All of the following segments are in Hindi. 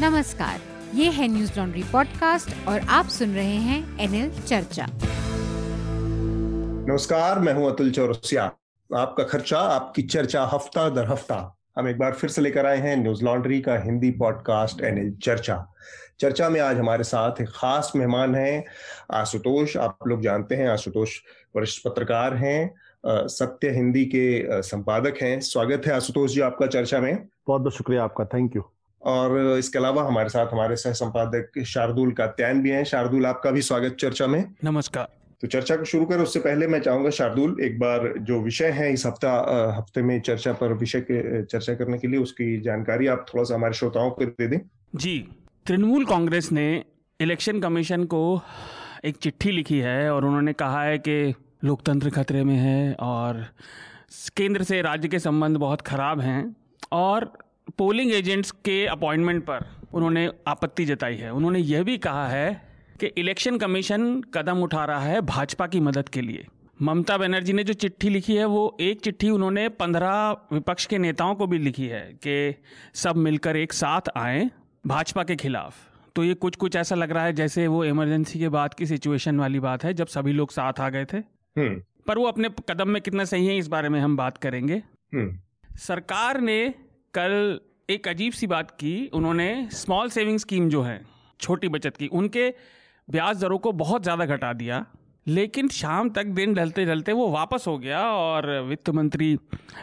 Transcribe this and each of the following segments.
नमस्कार ये है न्यूज़ लॉन्ड्री पॉडकास्ट और आप सुन रहे हैं एनएल चर्चा। नमस्कार मैं हूँ अतुल चौरसिया। आपका खर्चा आपकी चर्चा हफ़्ता दर हफ़्ता। हम एक बार फिर से लेकर आए हैं न्यूज़ लॉन्ड्री का हिंदी पॉडकास्ट एनएल चर्चा। चर्चा में आज हमारे साथ एक खास मेहमान हैं आशुतोष आप लोग जानते हैं आशुतोष वरिष्ठ पत्रकार हैं सत्य हिंदी के संपादक हैं। स्वागत है आशुतोष जी आपका चर्चा में। बहुत बहुत शुक्रिया आपका थैंक यू और इसके अलावा हमारे साथ हमारे सह संपादक शार्दुल कात्यायन भी हैं। शार्दुल आपका भी स्वागत चर्चा में। नमस्कार। तो चर्चा को शुरू करें उससे पहले मैं चाहूँगा शार्दुल एक बार जो विषय है इस हफ़्ता हफ़्ते में चर्चा पर विषय के चर्चा करने के लिए उसकी जानकारी आप थोड़ा सा हमारे श्रोताओं को दे दें। जी तृणमूल कांग्रेस ने इलेक्शन कमीशन को एक चिट्ठी लिखी है और उन्होंने कहा है कि लोकतंत्र खतरे में है और केंद्र से राज्य के संबंध बहुत खराब हैं और पोलिंग एजेंट्स के अपॉइंटमेंट पर उन्होंने आपत्ति जताई है। उन्होंने यह भी कहा है कि इलेक्शन कमीशन कदम उठा रहा है भाजपा की मदद के लिए। ममता बनर्जी ने जो चिट्ठी लिखी है वो एक चिट्ठी उन्होंने पंद्रह विपक्ष के नेताओं को भी लिखी है कि सब मिलकर एक साथ आए भाजपा के खिलाफ। तो ये कुछ कुछ ऐसा लग रहा है जैसे वो इमरजेंसी के बाद की सिचुएशन वाली बात है जब सभी लोग साथ आ गए थे। हम्म। पर वो अपने कदम में कितना सही है इस बारे में हम बात करेंगे। हम्म। सरकार ने कल एक अजीब सी बात की, उन्होंने स्मॉल सेविंग स्कीम जो है, छोटी बचत की, उनके ब्याज दरों को बहुत ज़्यादा घटा दिया, लेकिन शाम तक दिन ढलते ढलते वो वापस हो गया और वित्त मंत्री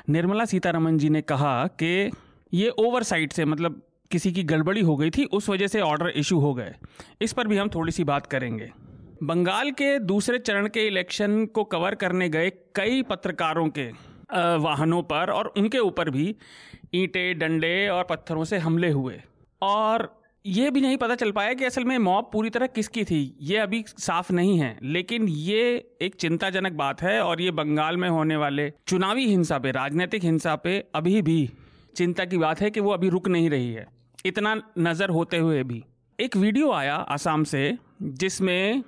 निर्मला सीतारमन जी ने कहा कि ये ओवरसाइट से मतलब किसी की गड़बड़ी हो गई थी, उस वजह से ऑर्डर इशू हो गए। इस पर भी हम थोड़ी सी बात करेंगे। बंगाल के दूसरे चरण के इलेक्शन को कवर करने गए कई पत्रकारों के वाहनों पर और उनके ऊपर भी ईंटें, डंडे और पत्थरों से हमले हुए। और ये भी नहीं पता चल पाया कि असल में मॉब पूरी तरह किसकी थी। ये अभी साफ़ नहीं है, लेकिन ये एक चिंताजनक बात है और ये बंगाल में होने वाले चुनावी हिंसा पे, राजनीतिक हिंसा पे अभी भी चिंता की बात है कि वो अभी रुक नहीं रही है। इतना नज़र होते हुए भी। एक वीडियो आया आसाम से, जिसमें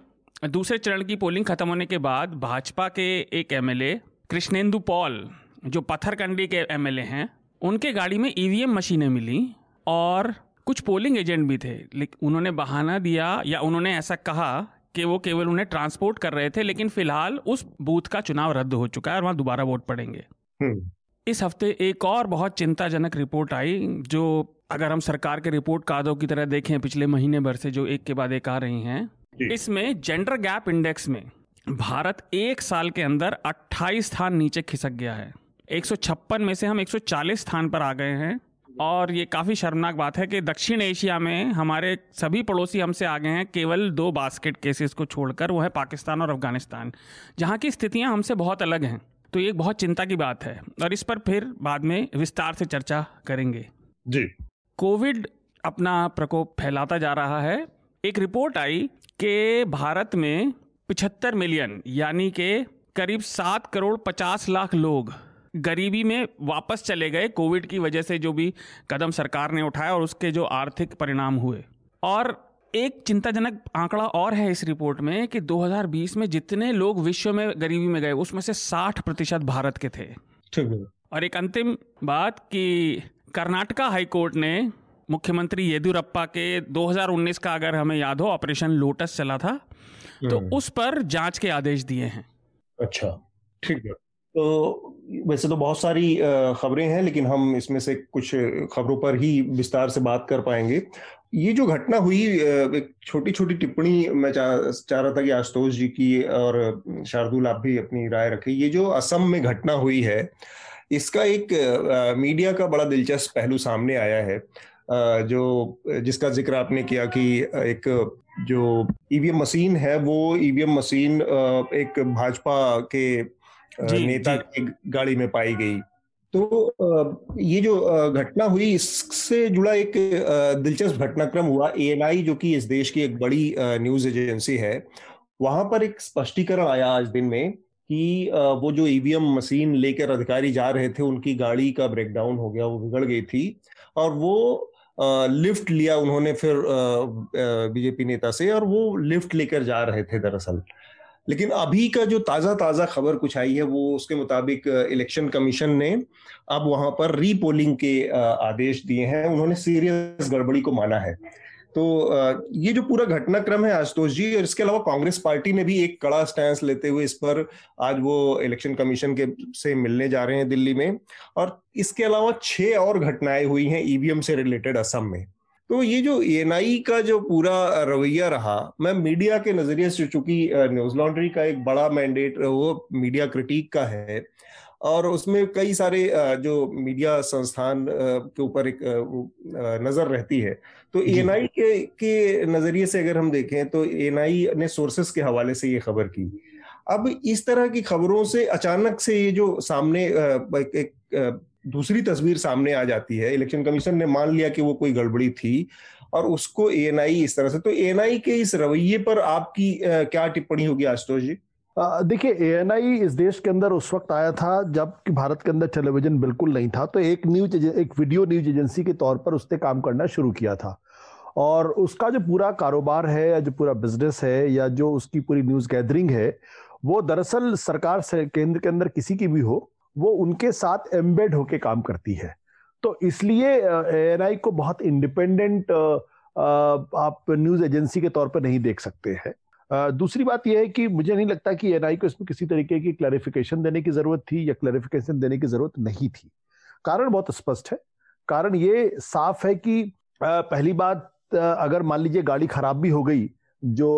दूसरे चरण की पोलिंग खत्म होने के बाद भाजपा के एक एमएलए, कृष्णेंदु पॉल, जो पत्थरकंडी के एमएलए हैं उनके गाड़ी में ईवीएम मशीनें मिली और कुछ पोलिंग एजेंट भी थे। लेकिन उन्होंने बहाना दिया या उन्होंने ऐसा कहा कि वो केवल उन्हें ट्रांसपोर्ट कर रहे थे लेकिन फ़िलहाल उस बूथ का चुनाव रद्द हो चुका है और वहाँ दोबारा वोट पड़ेंगे। हम्म। इस हफ़्ते एक और बहुत चिंताजनक रिपोर्ट आई जो अगर हम सरकार के रिपोर्ट कार्डों की तरह देखें पिछले महीने भर से जो एक के बाद एक आ रही हैं इसमें जेंडर गैप इंडेक्स में भारत एक साल के अंदर 28 स्थान नीचे खिसक गया है। एक सौ छप्पन में से हम 140 स्थान पर आ गए हैं। और ये काफ़ी शर्मनाक बात है कि दक्षिण एशिया में हमारे सभी पड़ोसी हमसे आगे हैं केवल दो बास्केट केसेस को छोड़कर वो है पाकिस्तान और अफ़गानिस्तान जहाँ की स्थितियाँ हमसे बहुत अलग हैं। तो ये बहुत चिंता की बात है और इस पर फिर बाद में विस्तार से चर्चा करेंगे। जी। कोविड अपना प्रकोप फैलाता जा रहा है। एक रिपोर्ट आई कि भारत में पिछहत्तर मिलियन यानी कि करीब सात करोड़ पचास लाख लोग गरीबी में वापस चले गए कोविड की वजह से जो भी कदम सरकार ने उठाया और उसके जो आर्थिक परिणाम हुए। और एक चिंताजनक आंकड़ा और है इस रिपोर्ट में कि 2020 में जितने लोग विश्व में गरीबी में गए उसमें से 60 प्रतिशत भारत के थे। ठीक है। और एक अंतिम बात कि कर्नाटका हाईकोर्ट ने मुख्यमंत्री येदियुरप्पा के 2019 का अगर हमें याद हो ऑपरेशन लोटस चला था तो हम्म। उस पर जाँच के आदेश दिए हैं। अच्छा ठीक है। तो वैसे तो बहुत सारी खबरें हैं, लेकिन हम इसमें से कुछ खबरों पर ही विस्तार से बात कर पाएँगे। ये जो घटना हुई एक छोटी छोटी टिप्पणी मैं चाह चाह रहा था कि आशुतोष जी की और शार्दुल आप भी अपनी राय रखें। ये जो असम में घटना हुई है, इसका एक मीडिया का बड़ा दिलचस्प पहलू सामने आया है। जो, जिसका ज़िक्र आपने किया कि एक जो ईवीएम मशीन है, वो ईवीएम मशीन एक भाजपा के जी, नेता जी. की गाड़ी में पाई गई। तो ये जो घटना हुई इससे जुड़ा एक दिलचस्प घटनाक्रम हुआ। एएनआई जो कि इस देश की एक बड़ी न्यूज़ एजेंसी है वहाँ पर एक स्पष्टीकरण आया आज दिन में कि वो जो ईवीएम मशीन लेकर अधिकारी जा रहे थे उनकी गाड़ी का ब्रेकडाउन हो गया वो बिगड़ गई थी। और वो लिफ्ट लिया उन्होंने फिर बीजेपी नेता से और वो लिफ्ट लेकर जा रहे थे दरअसल। लेकिन अभी का जो ताज़ा ताज़ा खबर कुछ आई है, वो उसके मुताबिक इलेक्शन कमीशन ने अब वहाँ पर रीपोलिंग के आदेश दिए हैं। उन्होंने सीरियस गड़बड़ी को माना है। तो ये जो पूरा घटनाक्रम है आशुतोष जी, और इसके अलावा कांग्रेस पार्टी ने भी एक कड़ा स्टैंड लेते हुए इस पर आज वो इलेक्शन कमीशन के से मिलने जा रहे हैं दिल्ली में। और इसके अलावा छह और घटनाएँ हुई हैं ईवीएम से रिलेटेड असम में। तो ये जो एएनआई का जो पूरा रवैया रहा मैं मीडिया के नज़रिए से चूँकि न्यूज़ लॉन्ड्री का एक बड़ा मैंडेट वो मीडिया क्रिटिक का है और उसमें कई सारे जो मीडिया संस्थान के ऊपर एक नज़र रहती है। तो एएनआई के के नज़रिए से अगर हम देखें तो एएनआई ने सोर्सेस के हवाले से ये खबर की। अब इस तरह की खबरों से अचानक से ये जो सामने एक, एक दूसरी तस्वीर सामने आ जाती है। इलेक्शन कमीशन ने मान लिया कि वो कोई गड़बड़ी थी और उसको एएनआई इस तरह से तो एएनआई के इस रवैये पर आपकी क्या टिप्पणी होगी आशुतोष जी? देखिए एएनआई इस देश के अंदर उस वक्त आया था जब कि भारत के अंदर टेलीविज़न बिल्कुल नहीं था तो एक न्यूज़ एक वीडियो न्यूज़ एजेंसी के तौर पर उसने काम करना शुरू किया था। और उसका जो पूरा कारोबार है या जो पूरा बिज़नेस है या जो उसकी पूरी न्यूज़ गैदरिंग है, वो दरअसल सरकार से, केंद्र के अंदर किसी की भी हो वो उनके साथ एम्बेड होके काम करती है। तो इसलिए एएनआई को बहुत इंडिपेंडेंट आप न्यूज़ एजेंसी के तौर पर नहीं देख सकते हैं। दूसरी बात यह है कि मुझे नहीं लगता कि एनआई को इसमें किसी तरीके की क्लैरिफिकेशन देने की ज़रूरत थी या क्लैरिफिकेशन देने की ज़रूरत नहीं थी। कारण बहुत स्पष्ट है। कारण ये साफ़ है कि पहली बात अगर मान लीजिए गाड़ी खराब भी हो गई, जो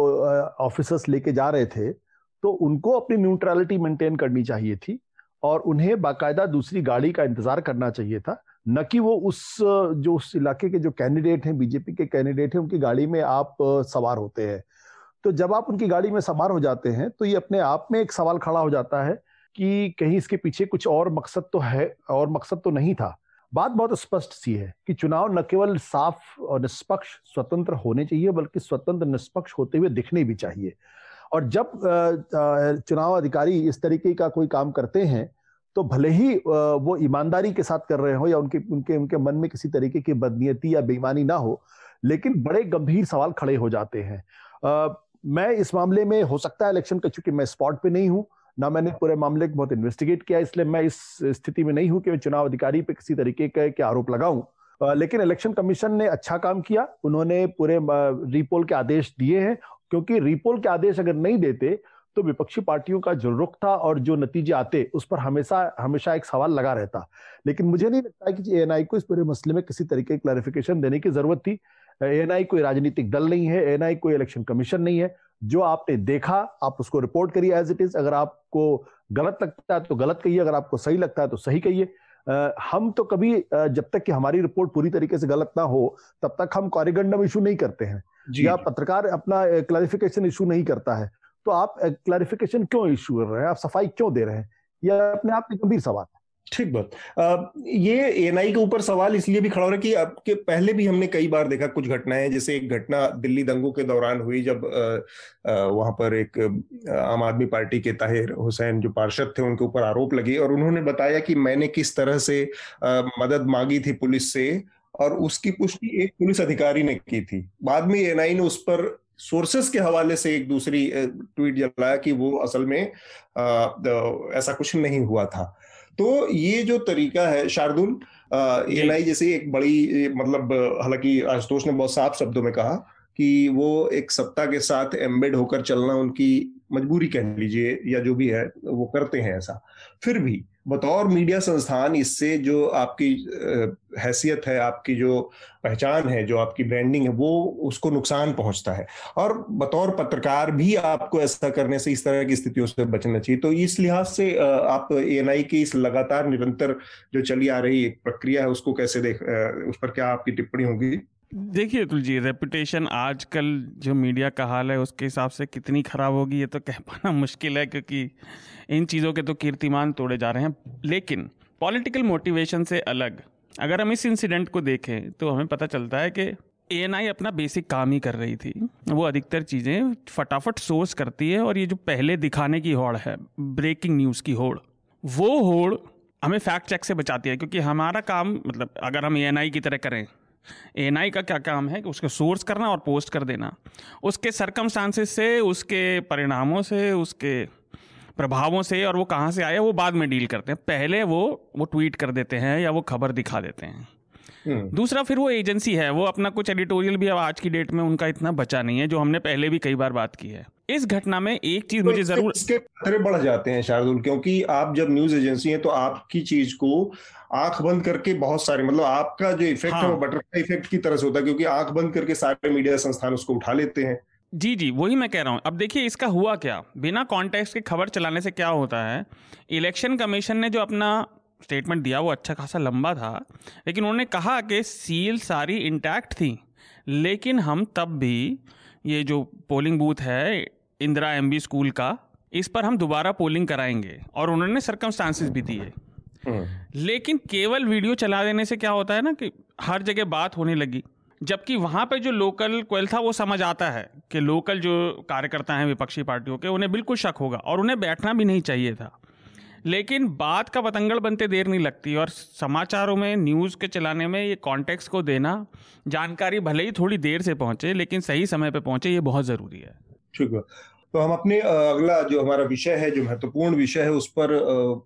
ऑफिसर्स लेके जा रहे थे तो उनको अपनी न्यूट्रलिटी मेंटेन करनी चाहिए थी। और उन्हें बाकायदा दूसरी गाड़ी का इंतज़ार करना चाहिए था। न कि वो उस, जो उस इलाके के जो कैंडिडेट हैं, बीजेपी के कैंडिडेट हैं, उनकी गाड़ी में आप सवार होते हैं। तो जब आप उनकी गाड़ी में सवार हो जाते हैं तो ये अपने आप में एक सवाल खड़ा हो जाता है कि कहीं इसके पीछे कुछ और मकसद तो है, और मकसद तो नहीं था। बात बहुत स्पष्ट सी है कि चुनाव न केवल साफ़ और निष्पक्ष स्वतंत्र होने चाहिए, बल्कि स्वतंत्र निष्पक्ष होते हुए दिखने भी चाहिए। और जब चुनाव अधिकारी इस तरीके का कोई काम करते हैं तो भले ही वो ईमानदारी के साथ कर रहे हो या उनके उनके उनके मन में किसी तरीके की बदनीयती या बेईमानी ना हो लेकिन बड़े गंभीर सवाल खड़े हो जाते हैं। मैं इस मामले में हो सकता है इलेक्शन का चूँकि मैं स्पॉट पे नहीं हूँ ना मैंने पूरे मामले को बहुत इन्वेस्टिगेट किया इसलिए मैं इस स्थिति में नहीं हूँ कि मैं चुनाव अधिकारी पे किसी तरीके के, के आरोप लगाऊँ। लेकिन इलेक्शन कमीशन ने अच्छा काम किया उन्होंने पूरे रीपोल के आदेश दिए हैं क्योंकि रिपोल के आदेश अगर नहीं देते तो विपक्षी पार्टियों का जो रुख था और जो नतीजे आते, उस पर हमेशा हमेशा एक सवाल लगा रहता। लेकिन मुझे नहीं लगता कि एएनआई को इस पूरे मसले में किसी तरीके की क्लैरिफिकेशन देने की ज़रूरत थी। एएनआई कोई राजनीतिक दल नहीं है एएनआई कोई इलेक्शन कमीशन नहीं है। जो आपने देखा, आप उसको रिपोर्ट करिए एज इट इज़ अगर आपको गलत लगता है तो गलत कहिए। अगर आपको सही लगता है तो सही कहिए। हम तो कभी जब तक कि हमारी रिपोर्ट पूरी तरीके से गलत ना हो, तब तक हम कॉरिगंडम इशू नहीं करते हैं। या पत्रकार अपना क्लैरिफिकेशन इशू नहीं करता है तो आप क्लैरिफिकेशन क्यों इशू कर रहे हैं? आप सफ़ाई क्यों दे रहे हैं? यह अपने आप में गंभीर सवाल है। ठीक बात। ये एनआई के ऊपर सवाल इसलिए भी खड़ा हो रहा है कि आपके पहले भी हमने कई बार देखा कुछ घटनाएँ जैसे एक घटना दिल्ली दंगों के दौरान हुई जब वहाँ पर एक आम आदमी पार्टी के ताहिर हुसैन जो पार्षद थे उनके ऊपर आरोप लगे और उन्होंने बताया कि मैंने किस तरह से मदद मांगी थी पुलिस से और उसकी पुष्टि एक पुलिस अधिकारी ने की थी। बाद में एनआई ने उस पर सोर्सेस के हवाले से एक दूसरी ट्वीट जलाया कि वो असल में ऐसा कुछ नहीं हुआ था। तो ये जो तरीका है शार्दुल एन आई जैसे एक बड़ी मतलब हालाँकि आशुतोष ने बहुत साफ़ शब्दों में कहा कि वो एक सत्ता के साथ एम्बेड होकर चलना उनकी मजबूरी कह लीजिए या जो भी है वो करते हैं ऐसा। फिर भी बतौर मीडिया संस्थान इससे जो आपकी हैसियत है, आपकी जो पहचान है, जो आपकी ब्रांडिंग है, वो उसको नुकसान पहुँचता है। और बतौर पत्रकार भी आपको ऐसा करने से इस तरह की स्थितियों से बचना चाहिए। तो इस लिहाज से आप एएनआई की इस लगातार निरंतर जो चली आ रही प्रक्रिया है, उसको कैसे देख उस पर क्या आपकी टिप्पणी होगी? देखिए अतुल जी रेपुटेशन आजकल जो मीडिया का हाल है, उसके हिसाब से कितनी खराब होगी, ये तो कह पाना मुश्किल है, क्योंकि इन चीज़ों के तो कीर्तिमान तोड़े जा रहे हैं। लेकिन पॉलिटिकल मोटिवेशन से अलग, अगर हम इस इंसिडेंट को देखें तो हमें पता चलता है कि ए अपना बेसिक काम ही कर रही थी। वो अधिकतर चीज़ें फटाफट सोर्स करती है और ये जो पहले दिखाने की होड़ है ब्रेकिंग न्यूज़ की होड़, वो होड़ हमें फैक्ट चेक से बचाती है, क्योंकि हमारा काम मतलब अगर हम एएनआई की तरह करें ए का क्या काम है कि उसको सोर्स करना और पोस्ट कर देना। उसके सरकमस्टांसिस से उसके परिणामों से उसके प्रभावों से और वो कहाँ से आया वो बाद में डील करते हैं। पहले वो वो ट्वीट कर देते हैं या वो खबर दिखा देते हैं। हम्म। दूसरा फिर वो एजेंसी है वो अपना कुछ एडिटोरियल भी अब आज की डेट में उनका इतना बचा नहीं है जो हमने पहले भी कई बार बात की है। इस घटना में एक चीज़ तो मुझे ज़रूर इसके खतरे बढ़ जाते हैं शार्दुल क्योंकि आप जब न्यूज़ एजेंसी है तो आपकी चीज़ को आँख बंद करके बहुत सारे मतलब आपका जो इफ़ेक्ट हाँ। है। वो बटरफ्लाई इफ़ेक्ट की तरह से होता है क्योंकि आँख बंद करके सारे मीडिया संस्थान उसको उठा लेते हैं। जी जी वही मैं कह रहा हूँ। अब देखिए इसका हुआ क्या? बिना कॉन्टेक्स्ट के खबर चलाने से क्या होता है? इलेक्शन कमीशन ने जो अपना स्टेटमेंट दिया वो अच्छा खासा लंबा था लेकिन उन्होंने कहा कि सील सारी इंटैक्ट थी। लेकिन हम तब भी ये जो पोलिंग बूथ है इंदिरा एमबी स्कूल का इस पर हम दोबारा पोलिंग कराएँगे और उन्होंने सरकमस्टांसिस भी दिए। लेकिन केवल वीडियो चला देने से क्या होता है ना कि हर जगह बात होने लगी। जबकि वहाँ पे जो लोकल क्वेल था वो समझ आता है कि लोकल जो कार्यकर्ता हैं विपक्षी पार्टियों के उन्हें बिल्कुल शक होगा और उन्हें बैठना भी नहीं चाहिए था। लेकिन बात का पतंगड़ बनते देर नहीं लगती और समाचारों में न्यूज़ के चलाने में ये कॉन्टेक्स्ट को देना जानकारी भले ही थोड़ी देर से पहुँचे लेकिन सही समय पर पहुँचे ये बहुत ज़रूरी है। ठीक है। तो हम अपने अगला जो हमारा विषय है जो महत्वपूर्ण विषय है उस पर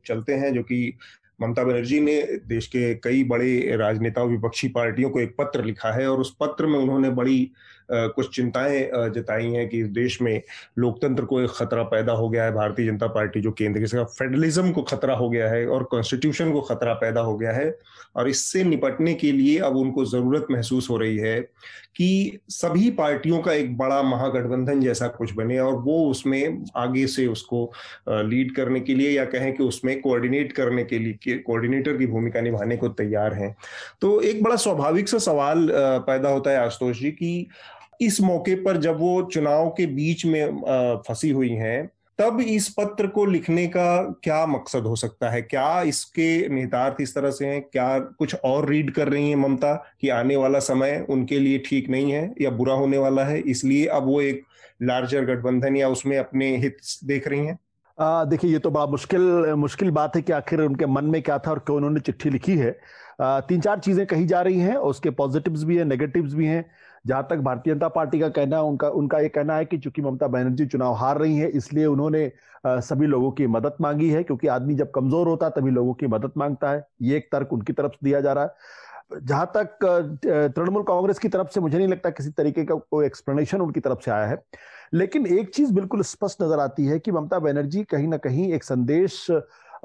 चलते हैं जो कि ममता बनर्जी ने देश के कई बड़े राजनेताओं, विपक्षी पार्टियों को एक पत्र लिखा है और उस पत्र में उन्होंने बड़ी कुछ चिंताएँ जताई हैं कि देश में लोकतंत्र को एक खतरा पैदा हो गया है, भारतीय जनता पार्टी जो केंद्र के फेडरलिज्म को खतरा हो गया है और कॉन्स्टिट्यूशन को खतरा पैदा हो गया है और इससे निपटने के लिए अब उनको ज़रूरत महसूस हो रही है कि सभी पार्टियों का एक बड़ा महागठबंधन जैसा कुछ बने और वो उसमें आगे से उसको लीड करने के लिए या कहें कि उसमें कोऑर्डिनेट करने के लिए कोऑर्डिनेटर की भूमिका निभाने को तैयार हैं। तो एक बड़ा स्वाभाविक सा सवाल पैदा होता है आशुतोष जी की इस मौके पर जब वो चुनाव के बीच में फंसी हुई हैं तब इस पत्र को लिखने का क्या मकसद हो सकता है? क्या इसके निहितार्थ इस तरह से हैं? क्या कुछ और रीड कर रही हैं ममता कि आने वाला समय उनके लिए ठीक नहीं है या बुरा होने वाला है? इसलिए अब वो एक लार्जर गठबंधन या उसमें अपने हित देख रही हैं। देखिए ये तो बड़ा मुश्किल मुश्किल बात है कि आखिर उनके मन में क्या था और क्यों उन्होंने चिट्ठी लिखी है। आ, तीन चार चीज़ें कही जा रही हैं उसके पॉजिटिव्स भी हैं नेगेटिव्स भी हैं। जहाँ तक भारतीय जनता पार्टी का कहना उनका उनका ये कहना है कि चूँकि ममता बनर्जी चुनाव हार रही है, इसलिए उन्होंने सभी लोगों की मदद मांगी है, क्योंकि आदमी जब कमज़ोर होता है, तभी लोगों की मदद माँगता है। ये एक तर्क उनकी तरफ़ से दिया जा रहा है। जहाँ तक तृणमूल कांग्रेस की तरफ़ से मुझे नहीं लगता किसी तरीके का कोई एक्सप्लेनेशन उनकी तरफ़ से आया है। लेकिन एक चीज़ बिल्कुल स्पष्ट नज़र आती है कि ममता बनर्जी कहीं ना कहीं एक संदेश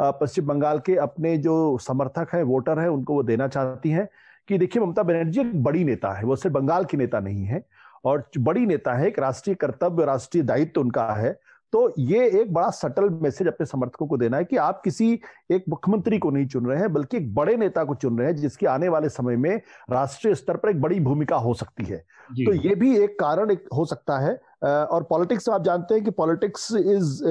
पश्चिम बंगाल के अपने जो समर्थक है, वोटर है, उनको वो देना चाहती हैं। कि देखिए ममता बनर्जी एक बड़ी नेता है, वो सिर्फ़ बंगाल की नेता नहीं है और बड़ी नेता है, एक राष्ट्रीय कर्तव्य, राष्ट्रीय दायित्व उनका है। तो ये एक बड़ा सटल मैसेज अपने समर्थकों को देना है कि आप किसी एक मुख्यमंत्री को नहीं चुन रहे हैं बल्कि एक बड़े नेता को चुन रहे हैं जिसकी आने वाले समय में राष्ट्रीय स्तर पर एक बड़ी भूमिका हो सकती है। तो ये भी एक कारण एक हो सकता है और पॉलिटिक्स आप जानते हैं कि पॉलिटिक्स इज़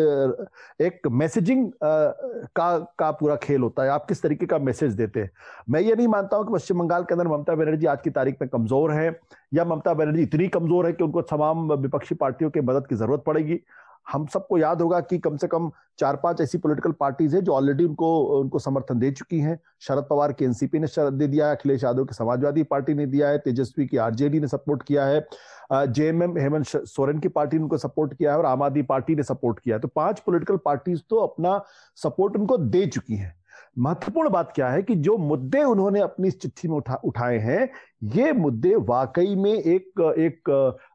एक मैसेजिंग का का पूरा खेल होता है। आप किस तरीके का मैसेज देते हैं? मैं ये नहीं मानता हूँ कि पश्चिम बंगाल के अंदर ममता बनर्जी आज की तारीख में कमज़ोर है या ममता बनर्जी इतनी कमज़ोर है कि उनको तमाम विपक्षी पार्टियों की मदद की ज़रूरत पड़ेगी। हम सबको याद होगा कि कम से कम चार पाँच ऐसी पॉलिटिकल पार्टीज़ है जो ऑलरेडी उनको उनको समर्थन दे चुकी हैं। शरद पवार के एनसीपी ने शरद दे दिया है, अखिलेश यादव की समाजवादी पार्टी ने दिया है, तेजस्वी की आरजेडी ने सपोर्ट किया है जेएमएम हेमंत सोरेन की पार्टी ने उनको सपोर्ट किया है और आम आदमी पार्टी ने सपोर्ट किया है। तो पाँच पोलिटिकल पार्टीज़ तो अपना सपोर्ट उनको दे चुकी है। महत्वपूर्ण बात क्या है कि जो मुद्दे उन्होंने अपनी इस चिट्ठी में उठा उठाए हैं ये मुद्दे वाकई में एक एक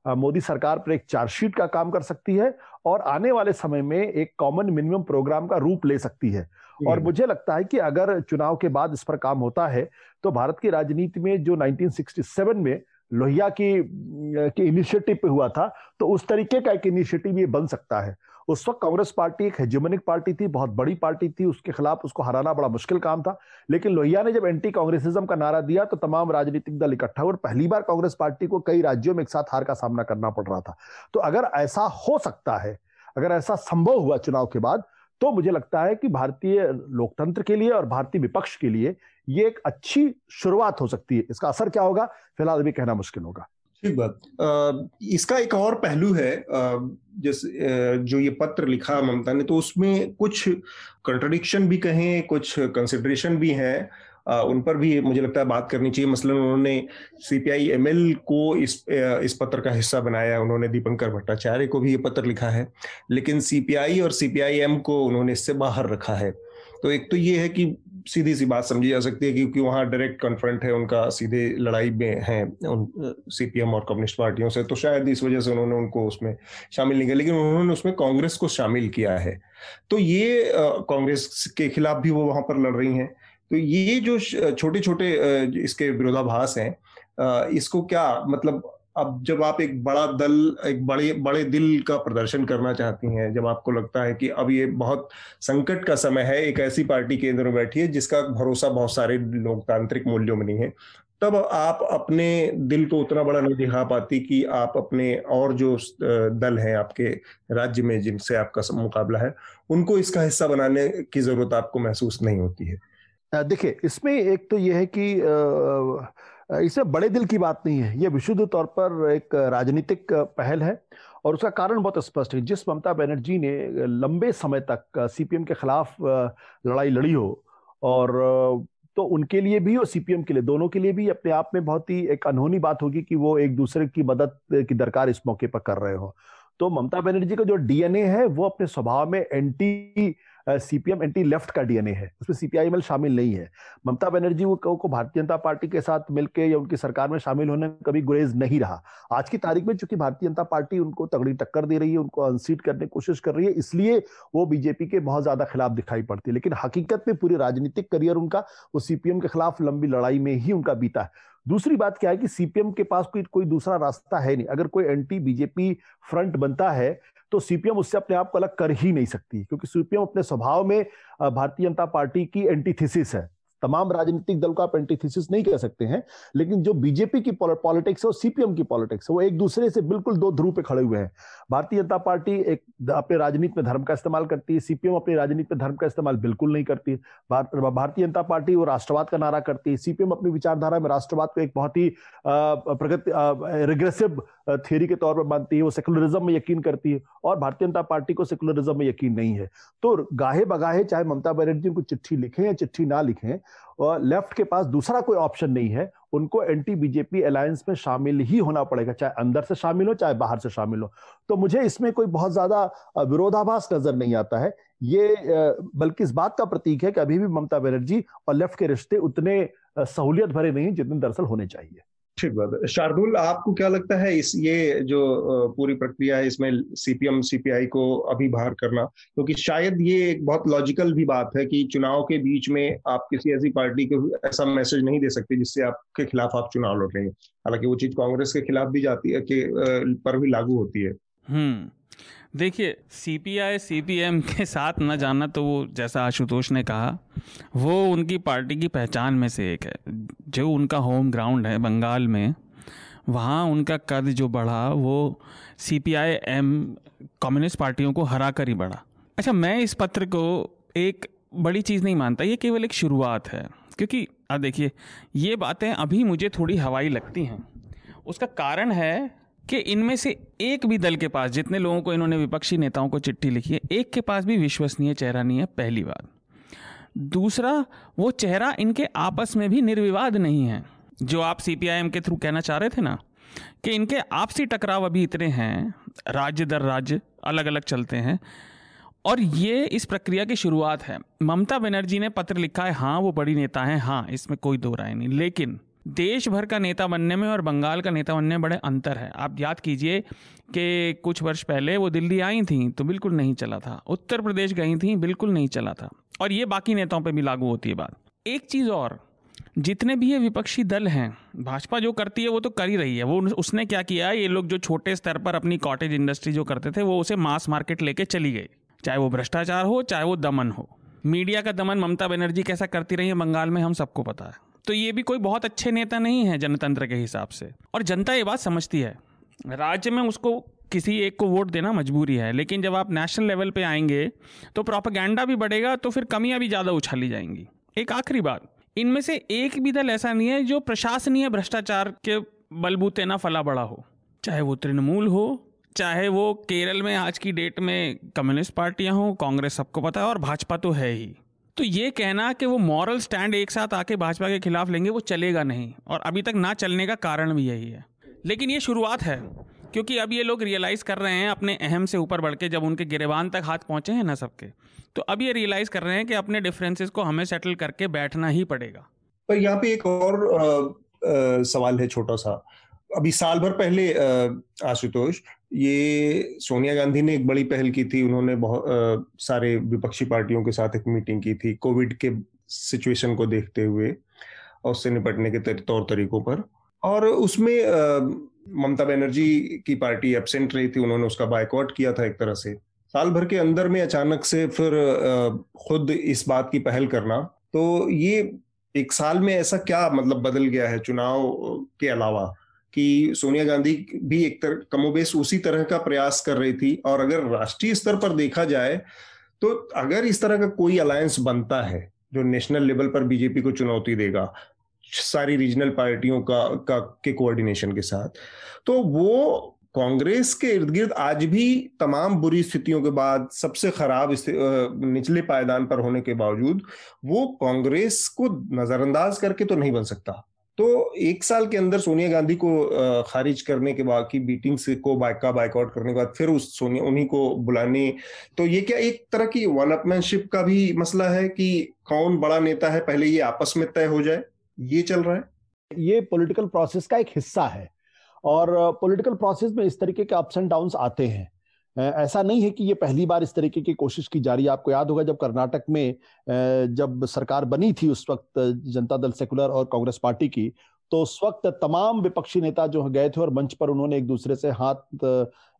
मोदी सरकार पर एक चार्जशीट का काम कर सकती है और आने वाले समय में एक कॉमन मिनिमम प्रोग्राम का रूप ले सकती है और। मुझे लगता है कि अगर चुनाव के बाद इस पर काम होता है तो भारत की राजनीति में जो 1967 में लोहिया की, की इनिशिएटिव पे हुआ था तो उस तरीके का एक इनिशिएटिव ये बन सकता है उस वक्त कांग्रेस पार्टी एक हेजिमनिक पार्टी थी, बहुत बड़ी पार्टी थी, उसके खिलाफ उसको हराना बड़ा मुश्किल काम था। लेकिन लोहिया ने जब एंटी कांग्रेसिज्म का नारा दिया तो तमाम राजनीतिक दल इकट्ठा हुए और पहली बार कांग्रेस पार्टी को कई राज्यों में एक साथ हार का सामना करना पड़ रहा था। तो अगर ऐसा हो सकता है, अगर ऐसा संभव हुआ चुनाव के बाद तो मुझे लगता है कि भारतीय लोकतंत्र के लिए और भारतीय विपक्ष के लिए ये एक अच्छी शुरुआत हो सकती है। इसका असर क्या होगा, फ़िलहाल अभी कहना मुश्किल होगा। ठीक बात। इसका एक और पहलू है जिस जो ये पत्र लिखा ममता ने तो उसमें कुछ कंट्रडिक्शन भी कहें, कुछ कंसिडरेशन भी हैं उन पर भी मुझे लगता है बात करनी चाहिए। मसलन उन्होंने सीपीआई एमएल को इस इस पत्र का हिस्सा बनाया, उन्होंने दीपंकर भट्टाचार्य को भी ये पत्र लिखा है, लेकिन सीपीआई और सीपीआईएम को उन्होंने इससे बाहर रखा है। तो एक तो ये है कि सीधी सी बात समझी जा सकती है क्योंकि वहाँ डायरेक्ट कन्फ्रंट है, उनका सीधे लड़ाई में है, उन सीपीएम और कम्युनिस्ट पार्टियों से तो शायद इस वजह से उन्होंने उनको उसमें शामिल नहीं किया, लेकिन उन्होंने उसमें कांग्रेस को शामिल किया है। तो ये कांग्रेस के खिलाफ भी वो वहाँ पर लड़ रही हैं। तो ये जो छोटे छोटे इसके विरोधाभास हैं इसको क्या मतलब अब जब आप एक बड़ा दल, एक बड़े बड़े दिल का प्रदर्शन करना चाहती हैं, जब आपको लगता है कि अब ये बहुत संकट का समय है, एक ऐसी पार्टी केंद्र में बैठी है जिसका भरोसा बहुत सारे लोकतांत्रिक मूल्यों में नहीं है, तब आप अपने दिल को उतना बड़ा नहीं दिखा पाती कि आप अपने और जो दल हैं आपके राज्य में जिनसे आपका मुकाबला है, उनको इसका हिस्सा बनाने की ज़रूरत आपको महसूस नहीं होती है। देखिए, इसमें एक तो यह है कि इसमें बड़े दिल की बात नहीं है। यह विशुद्ध तौर पर एक राजनीतिक पहल है और उसका कारण बहुत स्पष्ट है। जिस ममता बनर्जी ने लंबे समय तक सीपीएम के खिलाफ लड़ाई लड़ी हो और तो उनके लिए भी और सीपीएम के लिए, दोनों के लिए भी अपने आप में बहुत ही एक अनहोनी बात होगी कि वो एक दूसरे की मदद, की दरकार इस मौके पर कर रहे हो। तो ममता बनर्जी का जो डीएनए है, वो अपने स्वभाव में एंटी सीपीएम एंटी लेफ़्ट का डीएनए है। उसमें सीपीआईएमएल शामिल नहीं है। ममता बनर्जी वो को भारतीय जनता पार्टी के साथ मिलकर या उनकी सरकार में शामिल होने में कभी गुरेज नहीं रहा। आज की तारीख में चूँकि भारतीय जनता पार्टी उनको तगड़ी टक्कर दे रही है, उनको अनसीट करने की कोशिश कर रही है, इसलिए वो बीजेपी के बहुत ज़्यादा खिलाफ दिखाई पड़ती है। लेकिन हकीकत में पूरी राजनीतिक करियर उनका, वो सीपीएम के खिलाफ लंबी लड़ाई में ही उनका बीता है। दूसरी बात क्या है कि सीपीएम के पास कोई कोई दूसरा रास्ता है नहीं। अगर कोई एंटी बीजेपी फ्रंट बनता है तो सीपीएम उससे अपने आप को अलग कर ही नहीं सकती, क्योंकि सीपीएम अपने स्वभाव में भारतीय जनता पार्टी की एंटीथिसिस है। तमाम राजनीतिक दल को आप एंटीथेसिस नहीं कह सकते हैं, लेकिन जो बीजेपी की पॉलिटिक्स है और सीपीएम की पॉलिटिक्स है, वो एक दूसरे से बिल्कुल दो ध्रुव पे खड़े हुए हैं। भारतीय जनता पार्टी एक अपने राजनीति में धर्म का इस्तेमाल करती है सीपीएम अपनी राजनीति में धर्म का इस्तेमाल बिल्कुल नहीं करती भारतीय जनता पार्टी वो राष्ट्रवाद का नारा करती है सीपीएम अपनी विचारधारा में राष्ट्रवाद को एक बहुत ही प्रगति रिग्रेसिव थियरी के तौर पर मानती है, वो सेकुलरिज्म में यकीन करती है और भारतीय जनता पार्टी को सेकुलरिज्म में यकीन नहीं है। तो गाहे बगाहे, चाहे ममता बनर्जी उनको चिट्ठी लिखें या चिट्ठी ना लिखें लेफ़्ट के पास दूसरा कोई ऑप्शन नहीं है। उनको एंटी बीजेपी अलायंस में शामिल ही होना पड़ेगा, चाहे अंदर से शामिल हो, चाहे बाहर से शामिल हो। तो मुझे इसमें कोई बहुत ज़्यादा विरोधाभास नज़र नहीं आता है। ये बल्कि इस बात का प्रतीक है कि अभी भी ममता बनर्जी और लेफ़्ट के रिश्ते उतने सहूलियत भरे नहीं जितने दरअसल होने चाहिए। ठीक बात है। शार्दुल, आपको क्या लगता है इस, ये जो पूरी प्रक्रिया है इसमें सीपीएम, सीपीआई को अभी बाहर करना? क्योंकि तो शायद ये एक बहुत लॉजिकल भी बात है कि चुनाव के बीच में आप किसी ऐसी पार्टी को ऐसा मैसेज नहीं दे सकते जिससे आपके खिलाफ आप चुनाव लड़ रहे हैं। हालाँकि वो चीज़ कांग्रेस के खिलाफ भी जाती है कि पर भी लागू होती है। हम्म। देखिए सीपीआई सीपीएम के साथ न जाना तो वो, जैसा आशुतोष ने कहा, वो उनकी पार्टी की पहचान में से एक है। जो उनका होम ग्राउंड है बंगाल में, वहाँ उनका कद जो बढ़ा, वो C P I M communist पार्टियों को हरा कर ही बढ़ा। अच्छा मैं इस पत्र को एक बड़ी चीज़ नहीं मानता, ये केवल एक शुरुआत है। क्योंकि, अब देखिए, ये बातें अभी मुझे थोड़ी हवाई लगती हैं। उसका कारण है कि इनमें से एक भी दल के पास, जितने लोगों को इन्होंने विपक्षी नेताओं को चिट्ठी लिखी है, एक के पास भी विश्वसनीय चेहरा नहीं है, पहली बात। दूसरा, वो चेहरा इनके आपस में भी निर्विवाद नहीं है। जो आप सीपीआईएम के थ्रू कहना चाह रहे थे ना, कि इनके आपसी टकराव अभी इतने हैं, राज्य दर राज्य अलग अलग चलते हैं, और ये इस प्रक्रिया की शुरुआत है। ममता बनर्जी ने पत्र लिखा है हाँ वो बड़ी नेता है हाँ इसमें कोई दो राय नहीं। लेकिन देश भर का नेता बनने में और बंगाल का नेता बनने में बड़े अंतर है। आप याद कीजिए कि कुछ वर्ष पहले वो दिल्ली आई थी तो बिल्कुल नहीं चला था। उत्तर प्रदेश गई थी, बिल्कुल नहीं चला था। और ये बाकी नेताओं पर भी लागू होती है बात। एक चीज़ और, जितने भी ये विपक्षी दल हैं, भाजपा जो करती है वो तो कर ही रही है। वो उसने क्या किया, ये लोग जो छोटे स्तर पर अपनी कॉटेज इंडस्ट्री जो करते थे, वो उसे मास मार्केट लेके चली गई। चाहे वो भ्रष्टाचार हो, चाहे वो दमन हो। मीडिया का दमन ममता बनर्जी कैसा करती रही है, बंगाल में हम सबको पता है। तो ये भी कोई बहुत अच्छे नेता नहीं है जनतंत्र के हिसाब से। और जनता ये बात समझती है। राज्य में उसको किसी एक को वोट देना मजबूरी है, लेकिन जब आप नेशनल लेवल पे आएँगे तो प्रोपागेंडा भी बढ़ेगा तो फिर कमियाँ भी ज़्यादा उछाली जाएँगी। एक आखिरी बात, इनमें से एक भी दल ऐसा नहीं है जो प्रशासनीय भ्रष्टाचार के बलबूते ना फला बड़ा हो। चाहे वो तृणमूल हो, चाहे वो केरल में आज की डेट में कम्युनिस्ट पार्टियाँ हो, कांग्रेस सबको पता है, और भाजपा तो है ही। तो ये कहना कि वो मॉरल स्टैंड एक साथ आके भाजपा के खिलाफ लेंगे वो चलेगा नहीं। और अभी तक ना चलने का कारण भी यही है। लेकिन ये शुरुआत है क्योंकि अब ये लोग रियलाइज़ कर रहे हैं अपने अहम से ऊपर बढ़ के जब उनके गिरेबान तक हाथ पहुँचे हैं ना सबके तो अब ये रियलाइज़ कर रहे हैं कि अपने डिफरेंसेस को हमें सेटल करके बैठना ही पड़ेगा। पर यहाँ पे एक और आ, आ, सवाल है छोटा सा। अभी साल भर पहले आशुतोष ये सोनिया गांधी ने एक बड़ी पहल की थी। उन्होंने बहुत सारे विपक्षी पार्टियों के साथ एक मीटिंग की थी कोविड के सिचुएशन को देखते हुए और उससे निपटने के तौर तरीकों पर। और उसमें ममता बनर्जी की पार्टी एबसेंट रही थी। उन्होंने उसका बाइकआउट किया था एक तरह से। साल भर के अंदर में अचानक से फिर खुद इस बात की पहल करना। तो ये एक साल में ऐसा क्या मतलब बदल गया है चुनाव के अलावा? कि सोनिया गांधी भी एक तरह कमोबेश उसी तरह का प्रयास कर रही थी। और अगर राष्ट्रीय स्तर पर देखा जाए तो अगर इस तरह का कोई अलायंस बनता है, जो नेशनल लेवल पर बीजेपी को चुनौती देगा, सारी रीजनल पार्टियों का का, के कोऑर्डिनेशन के साथ तो वो कांग्रेस के इर्द गिर्द आज भी तमाम बुरी स्थितियों के बाद, सबसे खराब निचले पायदान पर होने के बावजूद, वो कांग्रेस को नजरअंदाज करके तो नहीं बन सकता। तो एक साल के अंदर सोनिया गांधी को खारिज करने के बाद की मीटिंग को बाइका बाइकआउट करने के बाद फिर उस सोनिया, उन्हीं को बुलाने। तो ये क्या एक तरह की वन अपमैनशिप का भी मसला है कि कौन बड़ा नेता है, पहले ये आपस में तय हो जाए? ये चल रहा है? ये पॉलिटिकल प्रोसेस का एक हिस्सा है। और पॉलिटिकल प्रोसेस में इस तरीके के अप्स एंड डाउन आते हैं। ऐसा नहीं है कि ये पहली बार इस तरीके की कोशिश की जा रही है। आपको याद होगा जब कर्नाटक में जब सरकार बनी थी उस वक्त जनता दल सेकुलर और कांग्रेस पार्टी की तो उस वक्त तमाम विपक्षी नेता जो गए थे और मंच पर उन्होंने एक दूसरे से हाथ,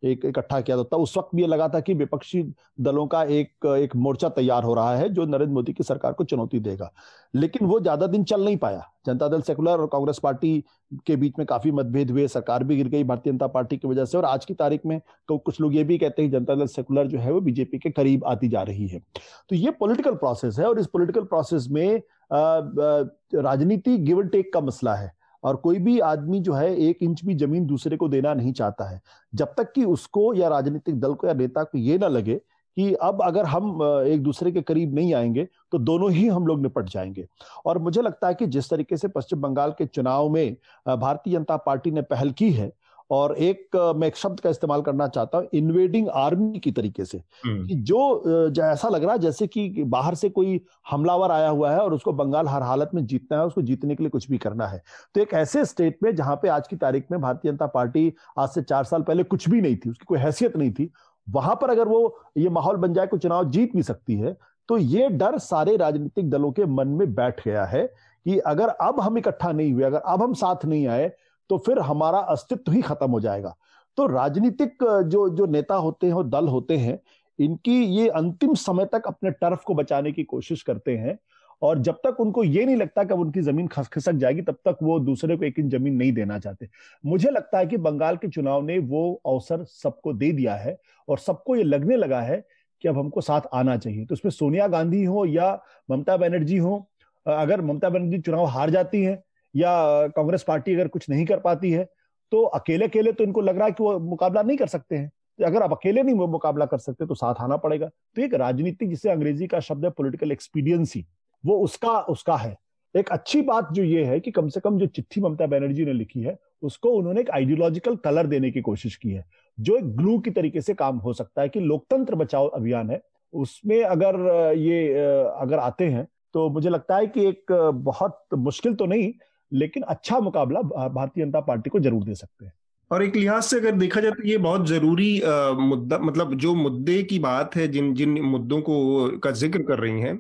एक इकट्ठा किया था उस वक्त भी ये लगा था कि विपक्षी दलों का एक एक मोर्चा तैयार हो रहा है, जो नरेंद्र मोदी की सरकार को चुनौती देगा। लेकिन वो ज़्यादा दिन चल नहीं पाया। जनता दल सेकुलर और कांग्रेस पार्टी के बीच में काफ़ी मतभेद हुए, सरकार भी गिर गई भारतीय जनता पार्टी की वजह से, और आज की तारीख में तो कुछ लोग ये भी कहते हैं जनता दल सेकुलर जो है वो बीजेपी के करीब आती जा रही है। तो ये पोलिटिकल प्रोसेस है और इस पोलिटिकल प्रोसेस में राजनीति गिव एंड टेक का मसला है। और कोई भी आदमी जो है, एक इंच भी ज़मीन दूसरे को देना नहीं चाहता है। जब तक कि उसको या राजनीतिक दल को या नेता को ये ना लगे कि अब अगर हम एक दूसरे के करीब नहीं आएँगे तो दोनों ही हम लोग निपट जाएँगे। और मुझे लगता है कि जिस तरीके से पश्चिम बंगाल के चुनाव में भारतीय जनता पार्टी ने पहल की है और एक मैं एक शब्द का इस्तेमाल करना चाहता हूँ इन्वेडिंग आर्मी की तरीके से हम्म। कि जो ऐसा लग रहा है जैसे कि बाहर से कोई हमलावर आया हुआ है और उसको बंगाल हर हालत में जीतना है उसको जीतने के लिए कुछ भी करना है तो एक ऐसे स्टेट में जहाँ पे आज की तारीख में भारतीय जनता पार्टी आज से चार साल पहले कुछ भी नहीं थी उसकी कोई हैसियत नहीं थी वहाँ पर अगर वो ये माहौल बन जाए कोई चुनाव जीत भी सकती है तो ये डर सारे राजनीतिक दलों के मन में बैठ गया है कि अगर अब हम इकट्ठा नहीं हुए अगर अब हम साथ नहीं आए तो फिर हमारा अस्तित्व ही खत्म हो जाएगा। तो राजनीतिक जो जो नेता होते हैं और दल होते हैं, इनकी ये अंतिम समय तक अपने टर्फ को बचाने की कोशिश करते हैं और जब तक उनको ये नहीं लगता कि अब उनकी ज़मीन खसक जाएगी, तब तक वो दूसरे को एक इंच ज़मीन नहीं देना चाहते। मुझे लगता है कि बंगाल के चुनाव ने वो अवसर सबको दे दिया है और सबको ये लगने लगा है कि अब हमको साथ आना चाहिए। तो उसमें सोनिया गांधी हो या ममता बनर्जी हो अगर ममता बनर्जी चुनाव हार जाती है या कांग्रेस पार्टी अगर कुछ नहीं कर पाती है तो अकेले अकेले तो इनको लग रहा है कि वो मुकाबला नहीं कर सकते हैं। अगर आप अकेले नहीं मुकाबला कर सकते तो साथ आना पड़ेगा। तो एक राजनीति जिसे अंग्रेज़ी का शब्द है पॉलिटिकल एक्सपीडियंसी वो उसका उसका है। एक अच्छी बात जो ये है कि कम से कम जो चिट्ठी ममता बनर्जी ने लिखी है, उसको उन्होंने एक आइडियोलॉजिकल कलर देने की कोशिश की है, जो एक ग्लू की तरीके से काम हो सकता है कि लोकतंत्र बचाओ अभियान है। उसमें अगर ये, अगर आते हैं तो मुझे लगता है कि एक बहुत मुश्किल तो नहीं लेकिन अच्छा मुकाबला भारतीय जनता पार्टी को ज़रूर दे सकते हैं। और एक लिहाज से अगर देखा जाए तो ये बहुत ज़रूरी आ, मुद्दा मतलब जो मुद्दे की बात है जिन जिन मुद्दों को का ज़िक्र कर रही हैं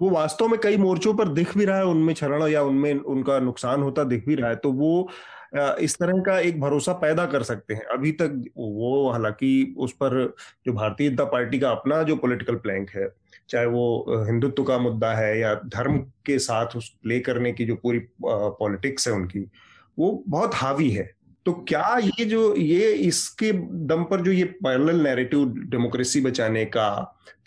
वो वास्तव में कई मोर्चों पर दिख भी रहा है उनमें क्षरण या उनमें उनका नुकसान होता दिख भी रहा है तो वो इस तरह का एक भरोसा पैदा कर सकते हैं। अभी तक वो हालाँकि उस पर जो भारतीय जनता पार्टी का अपना जो पॉलिटिकल प्लैंक है, चाहे वो हिंदुत्व का मुद्दा है या धर्म के साथ उस प्ले करने की जो पूरी पॉलिटिक्स है उनकी, वो बहुत हावी है। तो क्या ये जो, ये इसके दम पर जो ये पैरल नैरेटिव डेमोक्रेसी बचाने का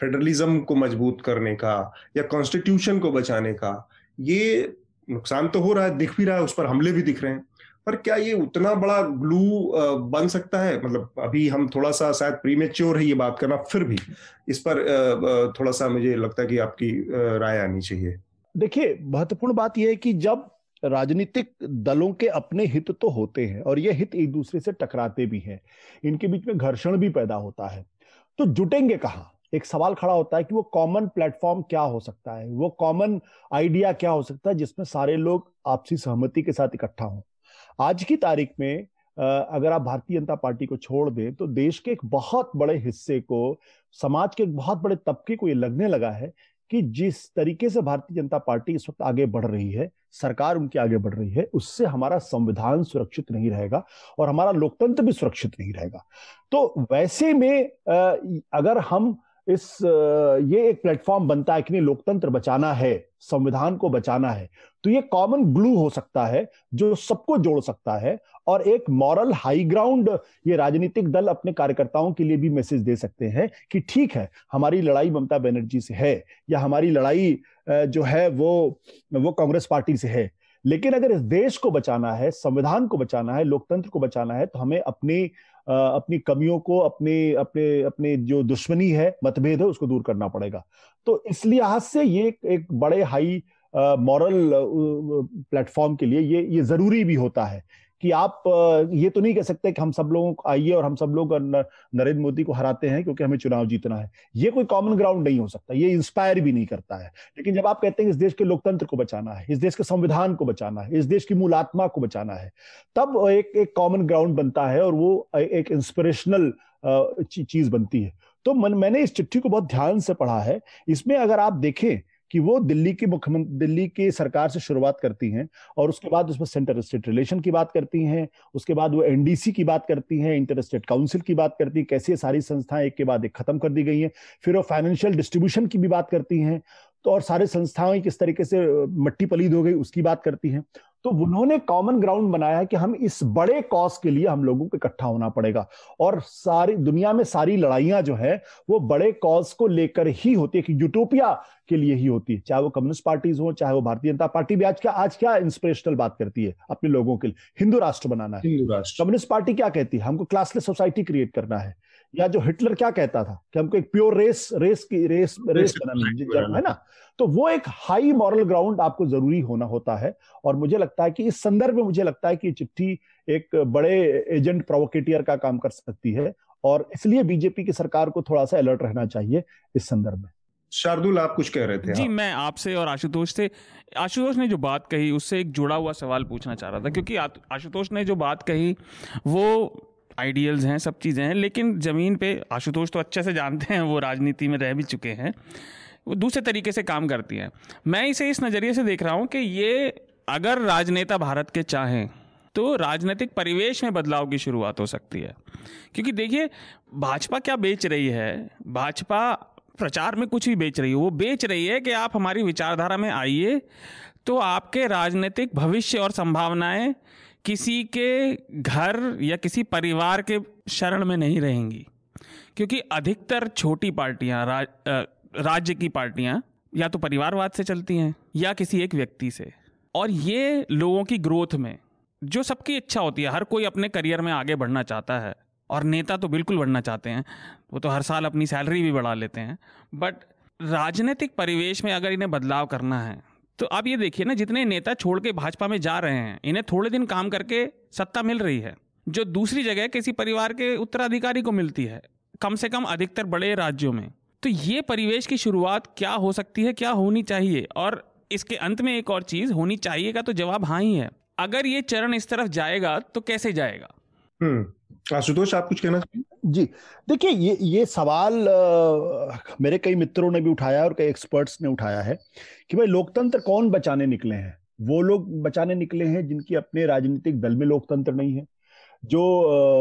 फेडरलिज्म को मज़बूत करने का या कॉन्स्टिट्यूशन को बचाने का, ये नुकसान तो हो रहा है, दिख भी रहा है, उस पर हमले भी दिख रहे हैं। पर क्या ये उतना बड़ा ग्लू बन सकता है? मतलब अभी हम थोड़ा सा शायद प्रीमेच्योर है ये बात करना, फिर भी इस पर थोड़ा सा मुझे लगता है कि आपकी राय आनी चाहिए। देखिए, महत्वपूर्ण बात यह है कि जब राजनीतिक दलों के अपने हित तो होते हैं और ये हित एक दूसरे से टकराते भी हैं, इनके बीच में घर्षण भी पैदा होता है तो जुटेंगे कहाँ? एक सवाल खड़ा होता है कि वो कॉमन प्लेटफॉर्म क्या हो सकता है? वो कॉमन आइडिया क्या हो सकता है जिसमें सारे लोग आपसी सहमति के साथ इकट्ठा हों? आज की तारीख में अगर आप भारतीय जनता पार्टी को छोड़ दें तो देश के एक बहुत बड़े हिस्से को, समाज के एक बहुत बड़े तबके को ये लगने लगा है कि जिस तरीके से भारतीय जनता पार्टी इस वक्त आगे बढ़ रही है, सरकार उनकी आगे बढ़ रही है, उससे हमारा संविधान सुरक्षित नहीं रहेगा और हमारा लोकतंत्र भी सुरक्षित नहीं रहेगा। तो वैसे में अगर हम इस, ये एक प्लेटफॉर्म बनता है कि नहीं, लोकतंत्र बचाना है, संविधान को बचाना है तो ये कॉमन ग्लू हो सकता है, जो सबको जोड़ सकता है, और एक मॉरल हाई ग्राउंड ये राजनीतिक दल अपने कार्यकर्ताओं के लिए भी मैसेज दे सकते हैं कि ठीक है, हमारी लड़ाई ममता बनर्जी से है, या हमारी लड़ाई जो है वो वो कांग्रेस पार्टी से है। लेकिन अगर इस देश को बचाना है, संविधान को बचाना है, लोकतंत्र को बचाना है तो हमें अपनी अपनी कमियों को, अपने अपने अपने जो दुश्मनी है, मतभेद है, उसको दूर करना पड़ेगा। तो इस लिहाज से ये एक बड़े हाई मॉरल प्लेटफॉर्म के लिए ये ये ज़रूरी भी होता है कि आप ये तो नहीं कह सकते कि हम सब लोगों को आइए और हम सब लोग नरेंद्र मोदी को हराते हैं क्योंकि हमें चुनाव जीतना है। ये कोई कॉमन ग्राउंड नहीं हो सकता, ये इंस्पायर भी नहीं करता है। लेकिन जब आप कहते हैं इस देश के लोकतंत्र को बचाना है, इस देश के संविधान को बचाना है, इस देश की मूल आत्मा को बचाना है, तब एक एक कॉमन ग्राउंड बनता है और वो एक इंस्पिरेशनल चीज़ बनती है। तो मन, मैंने इस चिट्ठी को बहुत ध्यान से पढ़ा है। इसमें अगर आप देखें कि वो दिल्ली के मुख्यमंत्री दिल्ली के सरकार से शुरुआत करती हैं और उसके बाद उसमें सेंटर स्टेट रिलेशन की बात करती हैं, उसके बाद वो एनडीसी की बात करती हैं इंटर स्टेट काउंसिल की बात करती हैं, कैसे सारी संस्थाएँ एक के बाद एक खत्म कर दी गई हैं, फिर वो फाइनेंशियल डिस्ट्रीब्यूशन की भी बात करती हैं तो और सारे संस्थाएँ किस तरीके से मट्टी पलीद हो गई उसकी बात करती हैं। तो उन्होंने कॉमन ग्राउंड बनाया है कि हम इस बड़े कॉज के लिए हम लोगों को इकट्ठा होना पड़ेगा। और सारी दुनिया में सारी लड़ाइयाँ जो है वो बड़े कॉज को लेकर ही होती है कि यूटोपिया के लिए ही होती है। चाहे वो कम्युनिस्ट पार्टीज़ हो चाहे वो भारतीय जनता पार्टी भी आज क्या आज क्या इंस्पिरेशनल बात करती है अपने लोगों के लिए। हिंदू राष्ट्र बनाना है। कम्युनिस्ट पार्टी क्या कहती है? हमको क्लासलेस सोसाइटी क्रिएट करना है। या जो हिटलर क्या कहता था कि हमको एक प्योर रेस रेस की रेस रेस बनानी है ना तो वो एक हाई मॉरल ग्राउंड आपको ज़रूरी होना होता है और मुझे लगता है कि इस संदर्भ में मुझे लगता है कि चिट्ठी एक बड़े एजेंट प्रोवोकेटियर का काम कर सकती है और इसलिए बीजेपी की सरकार को थोड़ा सा अलर्ट रहना चाहिए इस संदर्भ में। शार्दुल आप कुछ कह रहे थे? जी आप। मैं आपसे और आशुतोष से आशुतोष ने जो बात कही उससे एक जुड़ा हुआ सवाल पूछना चाह रहा था क्योंकि आशुतोष ने जो बात कही वो आइडियल्स हैं, सब चीज़ें हैं, लेकिन ज़मीन पे आशुतोष तो अच्छे से जानते हैं, वो राजनीति में रह भी चुके हैं। वो दूसरे तरीके से काम करती हैं। मैं इसे इस नज़रिए से देख रहा हूँ कि ये अगर राजनेता भारत के चाहें तो राजनीतिक परिवेश में बदलाव की शुरुआत हो सकती है। क्योंकि देखिए, भाजपा क्या बेच रही है? भाजपा प्रचार में कुछ भी बेच रही है। वो बेच रही है कि आप हमारी विचारधारा में आइए तो आपके राजनीतिक भविष्य और संभावनाएँ किसी के घर या किसी परिवार के शरण में नहीं रहेंगी। क्योंकि अधिकतर छोटी पार्टियाँ राज, राज्य की पार्टियाँ या तो परिवारवाद से चलती हैं या किसी एक व्यक्ति से। और ये लोगों की ग्रोथ में जो सबकी इच्छा होती है हर कोई अपने करियर में आगे बढ़ना चाहता है और नेता तो बिल्कुल बढ़ना चाहते हैं वो तो हर साल अपनी सैलरी भी बढ़ा लेते हैं बट राजनीतिक परिवेश में अगर इन्हें बदलाव करना है तो आप ये देखिए ना, जितने नेता छोड़ के भाजपा में जा रहे हैं, इन्हें थोड़े दिन काम करके सत्ता मिल रही है। जो दूसरी जगह किसी परिवार के उत्तराधिकारी को मिलती है, कम से कम अधिकतर बड़े राज्यों में। तो ये परिवेश की शुरुआत क्या हो सकती है, क्या होनी चाहिए? और इसके अंत में एक और चीज़, होनी चाहिए का तो जवाब हाँ ही है। अगर ये चरण इस तरफ़ जाएगा तो कैसे जाएगा? हम्म। आशुतोष आप कुछ कहना जी देखिए ये ये सवाल आ, मेरे कई मित्रों ने भी उठाया और कई एक्सपर्ट्स ने उठाया है कि भाई लोकतंत्र कौन बचाने निकले हैं? वो लोग बचाने निकले हैं जिनकी अपने राजनीतिक दल में लोकतंत्र नहीं है जो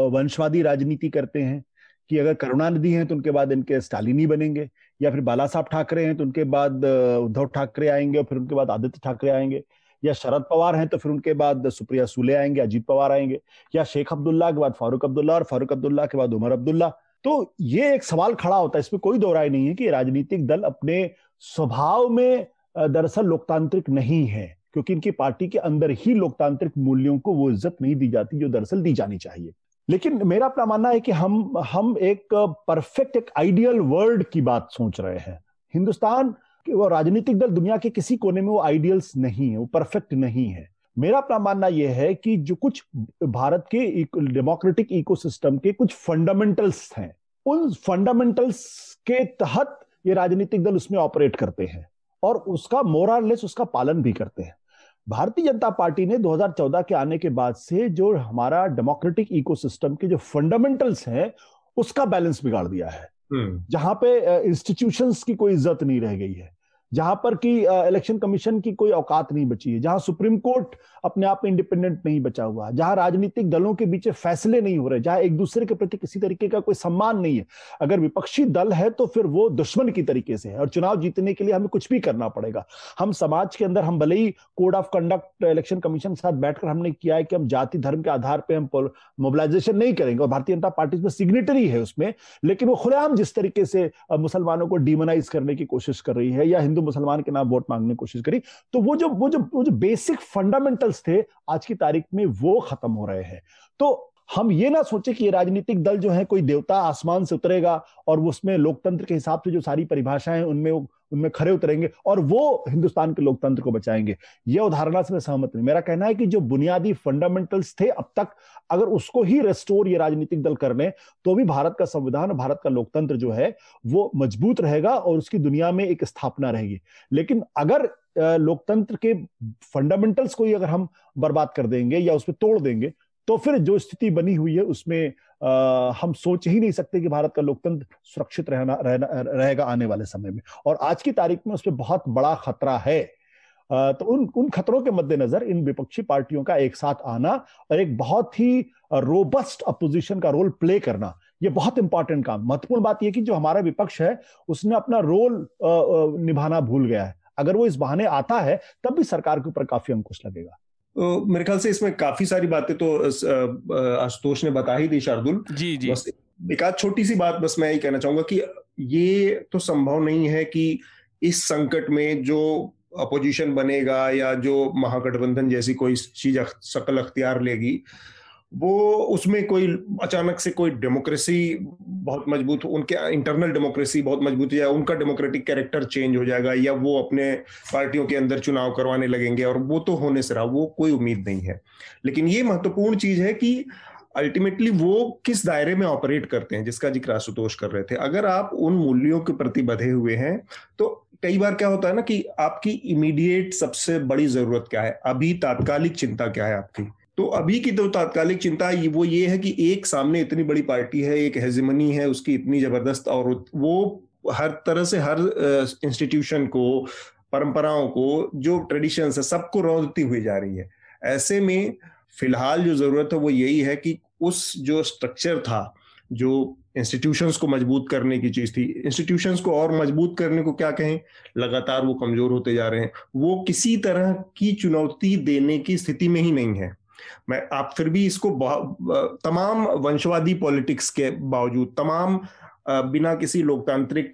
वंशवादी राजनीति करते हैं कि अगर करुणानिधि हैं तो उनके बाद इनके स्टालिनी बनेंगे या फिर बाला साहब ठाकरे हैं तो उनके बाद उद्धव ठाकरे आएँगे और फिर उनके बाद आदित्य ठाकरे आएँगे। या शरद पवार हैं तो फिर उनके बाद सुप्रिया सुले आएँगे, अजीत पवार आएँगे, या शेख अब्दुल्ला के बाद फारूक अब्दुल्ला और फारूक अब्दुल्ला के बाद उमर अब्दुल्ला। तो ये एक सवाल खड़ा होता है, इसमें कोई दो राय नहीं है कि राजनीतिक दल अपने स्वभाव में दरअसल लोकतांत्रिक नहीं है, क्योंकि इनकी पार्टी के अंदर ही लोकतांत्रिक मूल्यों को वो इज़्ज़त नहीं दी जाती जो दरअसल दी जानी चाहिए। लेकिन मेरा अपना मानना है कि हम हम एक परफेक्ट एक आइडियल वर्ल्ड की बात सोच रहे हैं। हिंदुस्तान वो राजनीतिक दल दुनिया के किसी कोने में वो आइडियल्स नहीं है वो परफेक्ट नहीं है। मेरा अपना मानना यह है कि जो कुछ भारत के डेमोक्रेटिक इकोसिस्टम के कुछ फंडामेंटल्स हैं उन फंडामेंटल्स के तहत ये राजनीतिक दल उसमें ऑपरेट करते हैं और उसका मोरलेस उसका पालन भी करते हैं। भारतीय जनता पार्टी ने 2014 के आने के बाद से जो हमारा डेमोक्रेटिक इकोसिस्टम के जो फंडामेंटल्स हैं उसका बैलेंस बिगाड़ दिया है। हम्म। जहाँ पे इंस्टीट्यूशंस की कोई इज़्ज़त नहीं रह गई है। जहाँ पर कि इलेक्शन कमीशन की कोई औकात नहीं बची है, जहाँ सुप्रीम कोर्ट अपने आप में इंडिपेंडेंट नहीं बचा हुआ जहाँ राजनीतिक दलों के बीच फैसले नहीं हो रहे, जहाँ एक दूसरे के प्रति किसी तरीके का कोई सम्मान नहीं है। अगर विपक्षी दल है तो फिर वो दुश्मन की तरीके से है और चुनाव जीतने के लिए हमें कुछ भी करना पड़ेगा। हम समाज के अंदर, हम भले ही code of conduct election commission के साथ बैठकर हमने किया है कि हम जाति धर्म के आधार पर हम मोबिलाइजेशन नहीं करेंगे और भारतीय जनता पार्टी में सिग्नेटरी है उसमें, लेकिन वो खुलेआम जिस तरीके से मुसलमानों को डिमोनाइज करने की कोशिश कर रही है या हिंदू मुसलमान के नाम वोट मांगने की कोशिश करी तो वो जो वो जो वो जो बेसिक फंडामेंटल्स थे, आज की तारीख में वो खत्म हो रहे हैं। तो हम ये ना सोचे कि ये राजनीतिक दल जो है, कोई देवता आसमान से उतरेगा और उसमें लोकतंत्र के हिसाब से जो सारी परिभाषाएँ उनमें उनमें खड़े उतरेंगे और वो हिंदुस्तान के लोकतंत्र को बचाएँगे। यह उदाहरणा से मैं सहमत नहीं। मेरा कहना है कि जो बुनियादी फंडामेंटल्स थे अब तक, अगर उसको ही रेस्टोर ये राजनीतिक दल कर लें तो भी भारत का संविधान भारत का लोकतंत्र जो है, वो मज़बूत रहेगा और उसकी दुनिया में एक स्थापना रहेगी। लेकिन अगर लोकतंत्र के फंडामेंटल्स को ही अगर हम बर्बाद कर देंगे या उसमें तोड़ देंगे तो फिर जो स्थिति बनी हुई है उसमें आ, हम सोच ही नहीं सकते कि भारत का लोकतंत्र सुरक्षित रहना, रहना रहेगा आने वाले समय में। और आज की तारीख में उसमें बहुत बड़ा खतरा है। आ, तो उन उन खतरों के मद्देनजर इन विपक्षी पार्टियों का एक साथ आना और एक बहुत ही रोबस्ट अपोजिशन का रोल प्ले करना ये बहुत इंपॉर्टेंट काम। महत्वपूर्ण बात यह कि जो हमारा विपक्ष है उसने अपना रोल निभाना भूल गया है। अगर वो इस बहाने आता है तब भी सरकार के ऊपर काफ़ी अंकुश लगेगा। तो मेरे ख्याल से इसमें काफ़ी सारी बातें तो आशुतोष ने बता ही दी शार्दुल। जी जी। बस एक आध छोटी सी बात बस मैं यही कहना चाहूँगा कि ये तो संभव नहीं है कि इस संकट में जो अपोजिशन बनेगा या जो महागठबंधन जैसी कोई चीज़ शक्ल अख्तियार लेगी वो उसमें कोई अचानक से कोई डेमोक्रेसी बहुत मज़बूत उनके इंटरनल डेमोक्रेसी बहुत मज़बूत हो जाए, उनका डेमोक्रेटिक कैरेक्टर चेंज हो जाएगा, या वो अपने पार्टियों के अंदर चुनाव करवाने लगेंगे, और वो तो होने से रहा, वो कोई उम्मीद नहीं है। लेकिन ये महत्वपूर्ण चीज़ है कि अल्टीमेटली वो किस दायरे में ऑपरेट करते हैं, जिसका ज़िक्र आशुतोष कर रहे थे। अगर आप उन मूल्यों के प्रति बधे हुए हैं तो कई बार क्या होता है ना कि आपकी इमीडिएट सबसे बड़ी ज़रूरत क्या है? अभी तात्कालिक चिंता क्या है आपकी? तो अभी की तो तात्कालिक चिंता वो ये है कि एक सामने इतनी बड़ी पार्टी है, एक हेजमनी है, उसकी इतनी ज़बरदस्त और वो हर तरह से हर इंस्टीट्यूशन को, परंपराओं को, जो ट्रेडिशन है, सबको रौदती हुई जा रही है। ऐसे में फ़िलहाल जो ज़रूरत है, वो यही है कि उस जो स्ट्रक्चर था, जो इंस्टीट्यूशंस को मज़बूत करने की चीज़ थी इंस्टीट्यूशंस को और मज़बूत करने को क्या कहें? लगातार वो कमज़ोर होते जा रहे हैं। वो किसी तरह की चुनौती देने की स्थिति में ही नहीं है। मैं, आप फिर भी इसको तमाम वंशवादी पॉलिटिक्स के बावजूद, तमाम बिना किसी लोकतांत्रिक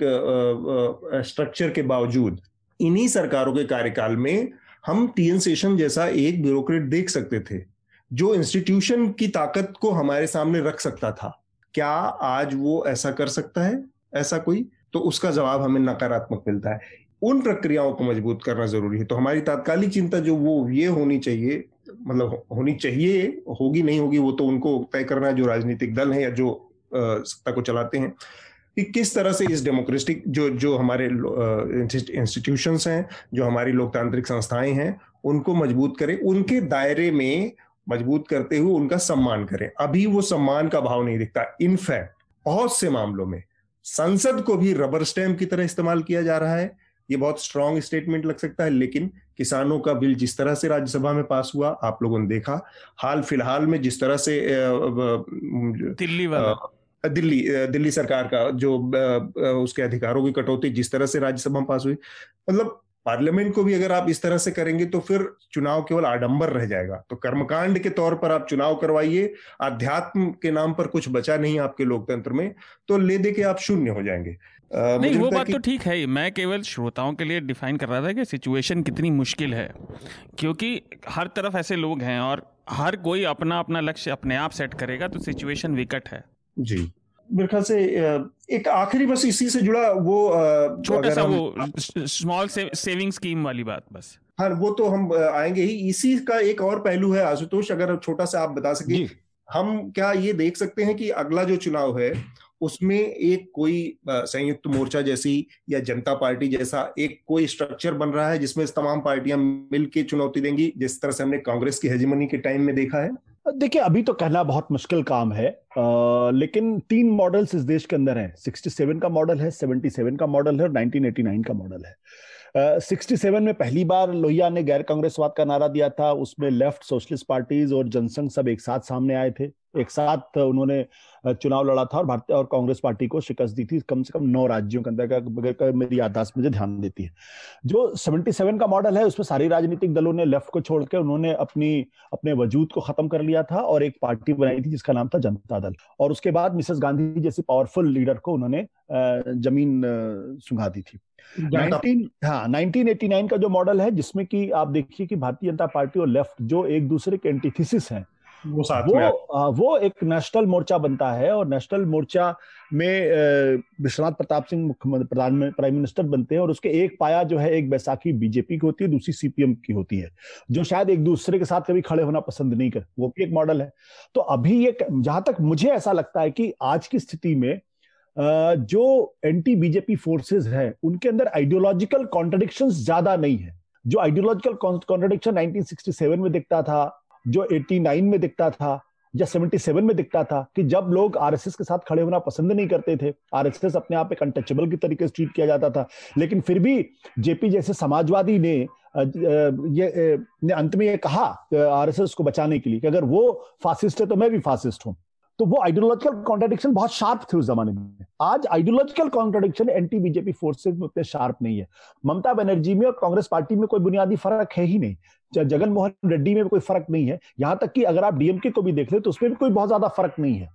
स्ट्रक्चर के बावजूद, इन्हीं सरकारों के कार्यकाल में हम टीएन सेशन जैसा एक ब्यूरोक्रेट देख सकते थे, जो इंस्टीट्यूशन की ताकत को हमारे सामने रख सकता था। क्या आज वो ऐसा कर सकता है? ऐसा कोई? तो उसका जवाब हमें नकारात्मक मिलता है। उन प्रक्रियाओं को मज़बूत करना ज़रूरी है। तो हमारी तात्कालिक चिंता जो वो, ये होनी चाहिए मतलब होनी चाहिए, होगी, नहीं होगी, वो तो उनको तय करना है जो राजनीतिक दल है या जो सत्ता को चलाते हैं। कि किस तरह से इस डेमोक्रेटिक, जो जो हमारे इंस्टीट्यूशंस हैं, जो हमारी लोकतांत्रिक संस्थाएँ हैं, उनको मज़बूत करें, उनके दायरे में मज़बूत करते हुए उनका सम्मान करें। अभी वो सम्मान का भाव नहीं दिखता। इनफैक्ट बहुत से मामलों में संसद को भी रबर स्टैम्प की तरह इस्तेमाल किया जा रहा है। ये बहुत स्ट्रांग स्टेटमेंट लग सकता है, लेकिन किसानों का बिल जिस तरह से राज्यसभा में पास हुआ आप लोगों ने देखा। हाल फ़िलहाल में जिस तरह से दिल्ली वाला। दिल्ली दिल्ली सरकार का जो उसके अधिकारों की कटौती जिस तरह से राज्यसभा में पास हुई मतलब पार्लियामेंट को भी अगर आप इस तरह से करेंगे तो फिर चुनाव केवल आडंबर रह जाएगा। तो कर्मकांड के तौर पर आप चुनाव करवाइए अध्यात्म के नाम पर कुछ बचा नहीं आपके लोकतंत्र में तो ले दे के आप शून्य हो जाएँगे। आ, नहीं वो बात तो ठीक है मैं केवल श्रोताओं के लिए डिफाइन कर रहा था कि सिचुएशन कितनी मुश्किल है। क्योंकि हर तरफ़ ऐसे लोग हैं और हर कोई अपना अपना लक्ष्य अपने आप सेट करेगा तो सिचुएशन विकट है। जी। मेरे ख्याल से एक आखिरी बस इसी से जुड़ा वो छोटा सा वो स्मॉल से, सेविंग स्कीम वाली बात बस। हाँ वो तो हम आएँगे ही। इसी का एक और पहलू है आशुतोष अगर छोटा सा आप बता सके। हम क्या ये देख सकते हैं कि अगला जो चुनाव है उसमें एक कोई संयुक्त मोर्चा जैसी या जनता पार्टी जैसा एक कोई स्ट्रक्चर बन रहा है जिसमें तमाम पार्टियाँ मिलकर चुनौती देंगी जिस तरह से हमने कांग्रेस की हेजमनी के टाइम में देखा है? देखिए अभी तो कहना बहुत मुश्किल काम है। आ, लेकिन तीन मॉडल्स इस देश के अंदर हैं। 67 का मॉडल है 77 का मॉडल है और 1989 का मॉडल है। सिक्सटी सेवन में पहली बार लोहिया ने गैर कांग्रेसवाद का नारा दिया था। उसमें लेफ़्ट सोशलिस्ट पार्टीज़ और जनसंघ सब एक साथ सामने आए थे। एक साथ उन्होंने चुनाव लड़ा था और भारतीय और कांग्रेस पार्टी को शिकस्त दी थी कम से कम नौ राज्यों के अंदर का मेरी याददाश्त मुझे ध्यान देती है। जो 77 का मॉडल है उसमें सारी राजनीतिक दलों ने लेफ़्ट को छोड़ के उन्होंने अपनी अपने वजूद को खत्म कर लिया था और एक पार्टी बनाई थी जिसका नाम था जनता दल। और उसके बाद मिसेस गांधी जैसी पावरफुल लीडर को उन्होंने ज़मीन सुंघा दी थी। 19 हाँ 1989 का जो मॉडल है जिसमें कि आप देखिए कि भारतीय जनता पार्टी और लेफ़्ट जो एक दूसरे के एंटीथिस हैं वो साथ वो, में वो एक नेशनल मोर्चा बनता है और नेशनल मोर्चा में विश्वनाथ प्रताप सिंह मुख्यमंत्री प्रधान प्राइम मिनिस्टर बनते हैं और उसके एक पाया जो है एक बैसाखी बीजेपी की होती है दूसरी सीपीएम की होती है जो शायद एक दूसरे के साथ कभी खड़े होना पसंद नहीं कर वो भी एक मॉडल है। तो अभी ये जहाँ तक मुझे ऐसा लगता है कि आज की स्थिति में जो एंटी बीजेपी फोर्सेस है उनके अंदर आइडियोलॉजिकल कॉन्ट्रडिक्शन ज़्यादा नहीं है। जो आइडियोलॉजिकल कॉन्ट्रडिक्शन 1967 में दिखता था जो 89 में दिखता था या 77 में दिखता था कि जब लोग आरएसएस के साथ खड़े होना पसंद नहीं करते थे, आरएसएस अपने आप एक अनटचेबल की तरीके से ट्रीट किया जाता था। लेकिन फिर भी जेपी जैसे समाजवादी ने ये ने अंत में ये कहा आरएसएस को बचाने के लिए कि अगर वो फासिस्ट है तो मैं भी फासिस्ट हूँ। तो वो आइडियोलॉजिकल कॉन्ट्रडिक्शन बहुत शार्प थे उस जमाने में। आज ideological contradiction anti BJP forces में उतने शार्प नहीं है। ममता बनर्जी में और कांग्रेस पार्टी में कोई बुनियादी फ़र्क है ही नहीं। जगन मोहन रेड्डी में कोई फ़र्क नहीं है। यहाँ तक कि अगर आप डीएमके को भी देख ले तो उसमें भी कोई बहुत ज़्यादा फ़र्क नहीं है।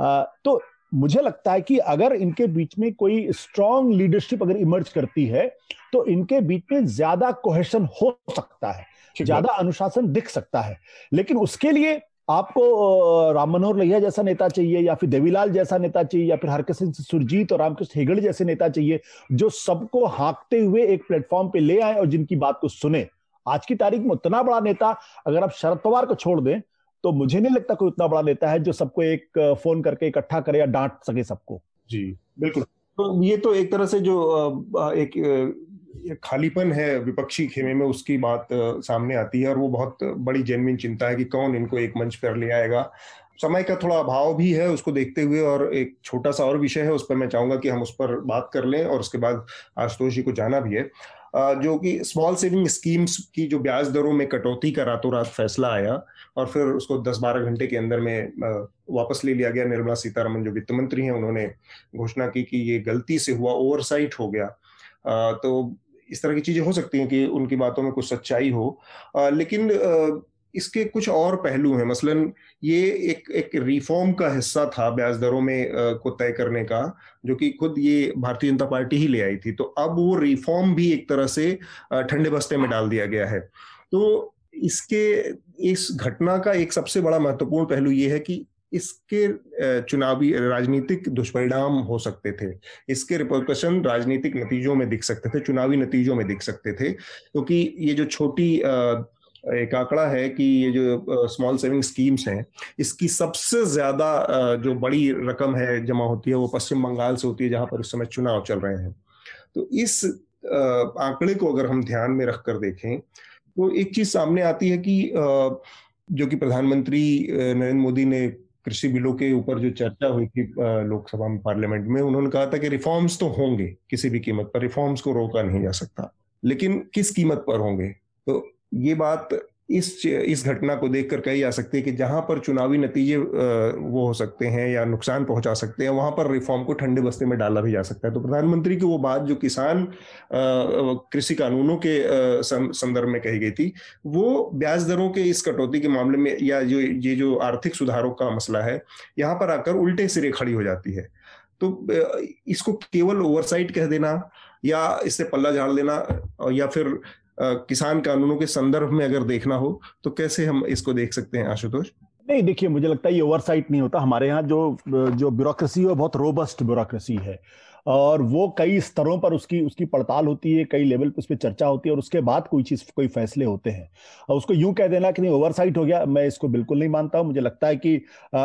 आ, तो मुझे लगता है कि अगर इनके बीच में कोई स्ट्रॉन्ग लीडरशिप अगर इमर्ज करती है तो इनके बीच में ज़्यादा कोहेशन हो सकता है। ज़्यादा अनुशासन दिख सकता है। लेकिन उसके लिए आपको राम मनोहर लोहिया जैसा नेता चाहिए या फिर देवीलाल जैसा नेता चाहिए या फिर हरकिशन सुरजीत और रामकृष्ण हेगड़े जैसे नेता चाहिए, जो सबको हाँकते हुए एक प्लेटफॉर्म पे ले आए और जिनकी बात को सुने। आज की तारीख में उतना बड़ा नेता अगर आप शरद पवार को छोड़ दें तो मुझे नहीं लगता कोई उतना बड़ा नेता है जो सबको एक फ़ोन करके इकट्ठा करे या डांट सके सबको। जी, बिल्कुल। तो ये तो एक तरह से जो एक खालीपन है विपक्षी खेमे में, उसकी बात सामने आती है और वो बहुत बड़ी जेनविन चिंता है कि कौन इनको एक मंच पर ले आएगा। समय का थोड़ा अभाव भी है उसको देखते हुए और एक छोटा सा और विषय है, उस पर मैं चाहूँगा कि हम उस पर बात कर लें और उसके बाद आशुतोष जी को जाना भी है। जो कि स्मॉल सेविंग स्कीम्स की जो ब्याज दरों में कटौती का रातों रात फैसला आया और फिर उसको 10-12 घंटे के अंदर में वापस ले लिया गया। निर्मला सीतारमन जो वित्त मंत्री हैं, उन्होंने घोषणा की कि ये गलती से हुआ ओवरसाइट हो गया। तो इस तरह की चीज़ें हो सकती हैं कि उनकी बातों में कुछ सच्चाई हो। लेकिन इसके कुछ और पहलू हैं। मसलन ये एक एक रिफॉर्म का हिस्सा था ब्याज दरों में को तय करने का, जो कि खुद ये भारतीय जनता पार्टी ही ले आई थी। तो अब वो रिफॉर्म भी एक तरह से ठंडे बस्ते में डाल दिया गया है। तो इसके, इस घटना का एक सबसे बड़ा महत्वपूर्ण पहलू ये है कि इसके चुनावी राजनीतिक दुष्परिणाम हो सकते थे। इसके रिपोर्टेशन राजनीतिक नतीजों में दिख सकते थे, चुनावी नतीजों में दिख सकते थे, क्योंकि तो ये जो छोटी एक आंकड़ा है कि ये जो स्मॉल सेविंग स्कीम्स हैं, इसकी सबसे ज़्यादा जो बड़ी रकम है जमा होती है वो पश्चिम बंगाल से होती है, जहाँ पर उस समय चुनाव चल रहे हैं। तो इस आंकड़े को अगर हम ध्यान में रख कर देखें तो एक चीज़ सामने आती है कि जो कि प्रधानमंत्री नरेंद्र मोदी ने कृषि बिलों के ऊपर जो चर्चा हुई थी लोकसभा में, पार्लियामेंट में, उन्होंने कहा था कि रिफॉर्म्स तो होंगे किसी भी कीमत पर, रिफॉर्म्स को रोका नहीं जा सकता। लेकिन किस कीमत पर होंगे? तो ये बात इस इस घटना को देखकर कही जा सकती है कि जहाँ पर चुनावी नतीजे वो हो सकते हैं या नुकसान पहुँचा सकते हैं, वहाँ पर रिफॉर्म को ठंडे बस्ते में डाला भी जा सकता है। तो प्रधानमंत्री की वो बात जो किसान कृषि कानूनों के संदर्भ में कही गई थी, वो ब्याज दरों के इस कटौती के मामले में या जो, ये जो आर्थिक सुधारों का मसला है, यहाँ पर आकर उल्टे सिरे खड़ी हो जाती है। तो इसको केवल ओवरसाइट कह देना या इससे पल्ला झाड़ देना या फिर किसान कानूनों के संदर्भ में अगर देखना हो तो कैसे हम इसको देख सकते हैं, आशुतोष? नहीं, देखिए, मुझे लगता है ये ओवरसाइट नहीं होता। हमारे यहाँ जो जो ब्यूरोक्रेसी है बहुत रोबस्ट ब्यूरोक्रेसी है। और वो कई स्तरों पर उसकी उसकी पड़ताल होती है, कई लेवल पर उस पर चर्चा होती है और उसके बाद कोई चीज़, कोई फैसले होते हैं। और उसको यूँ कह देना कि नहीं ओवरसाइट हो गया, मैं इसको बिल्कुल नहीं मानता हूँ। मुझे लगता है कि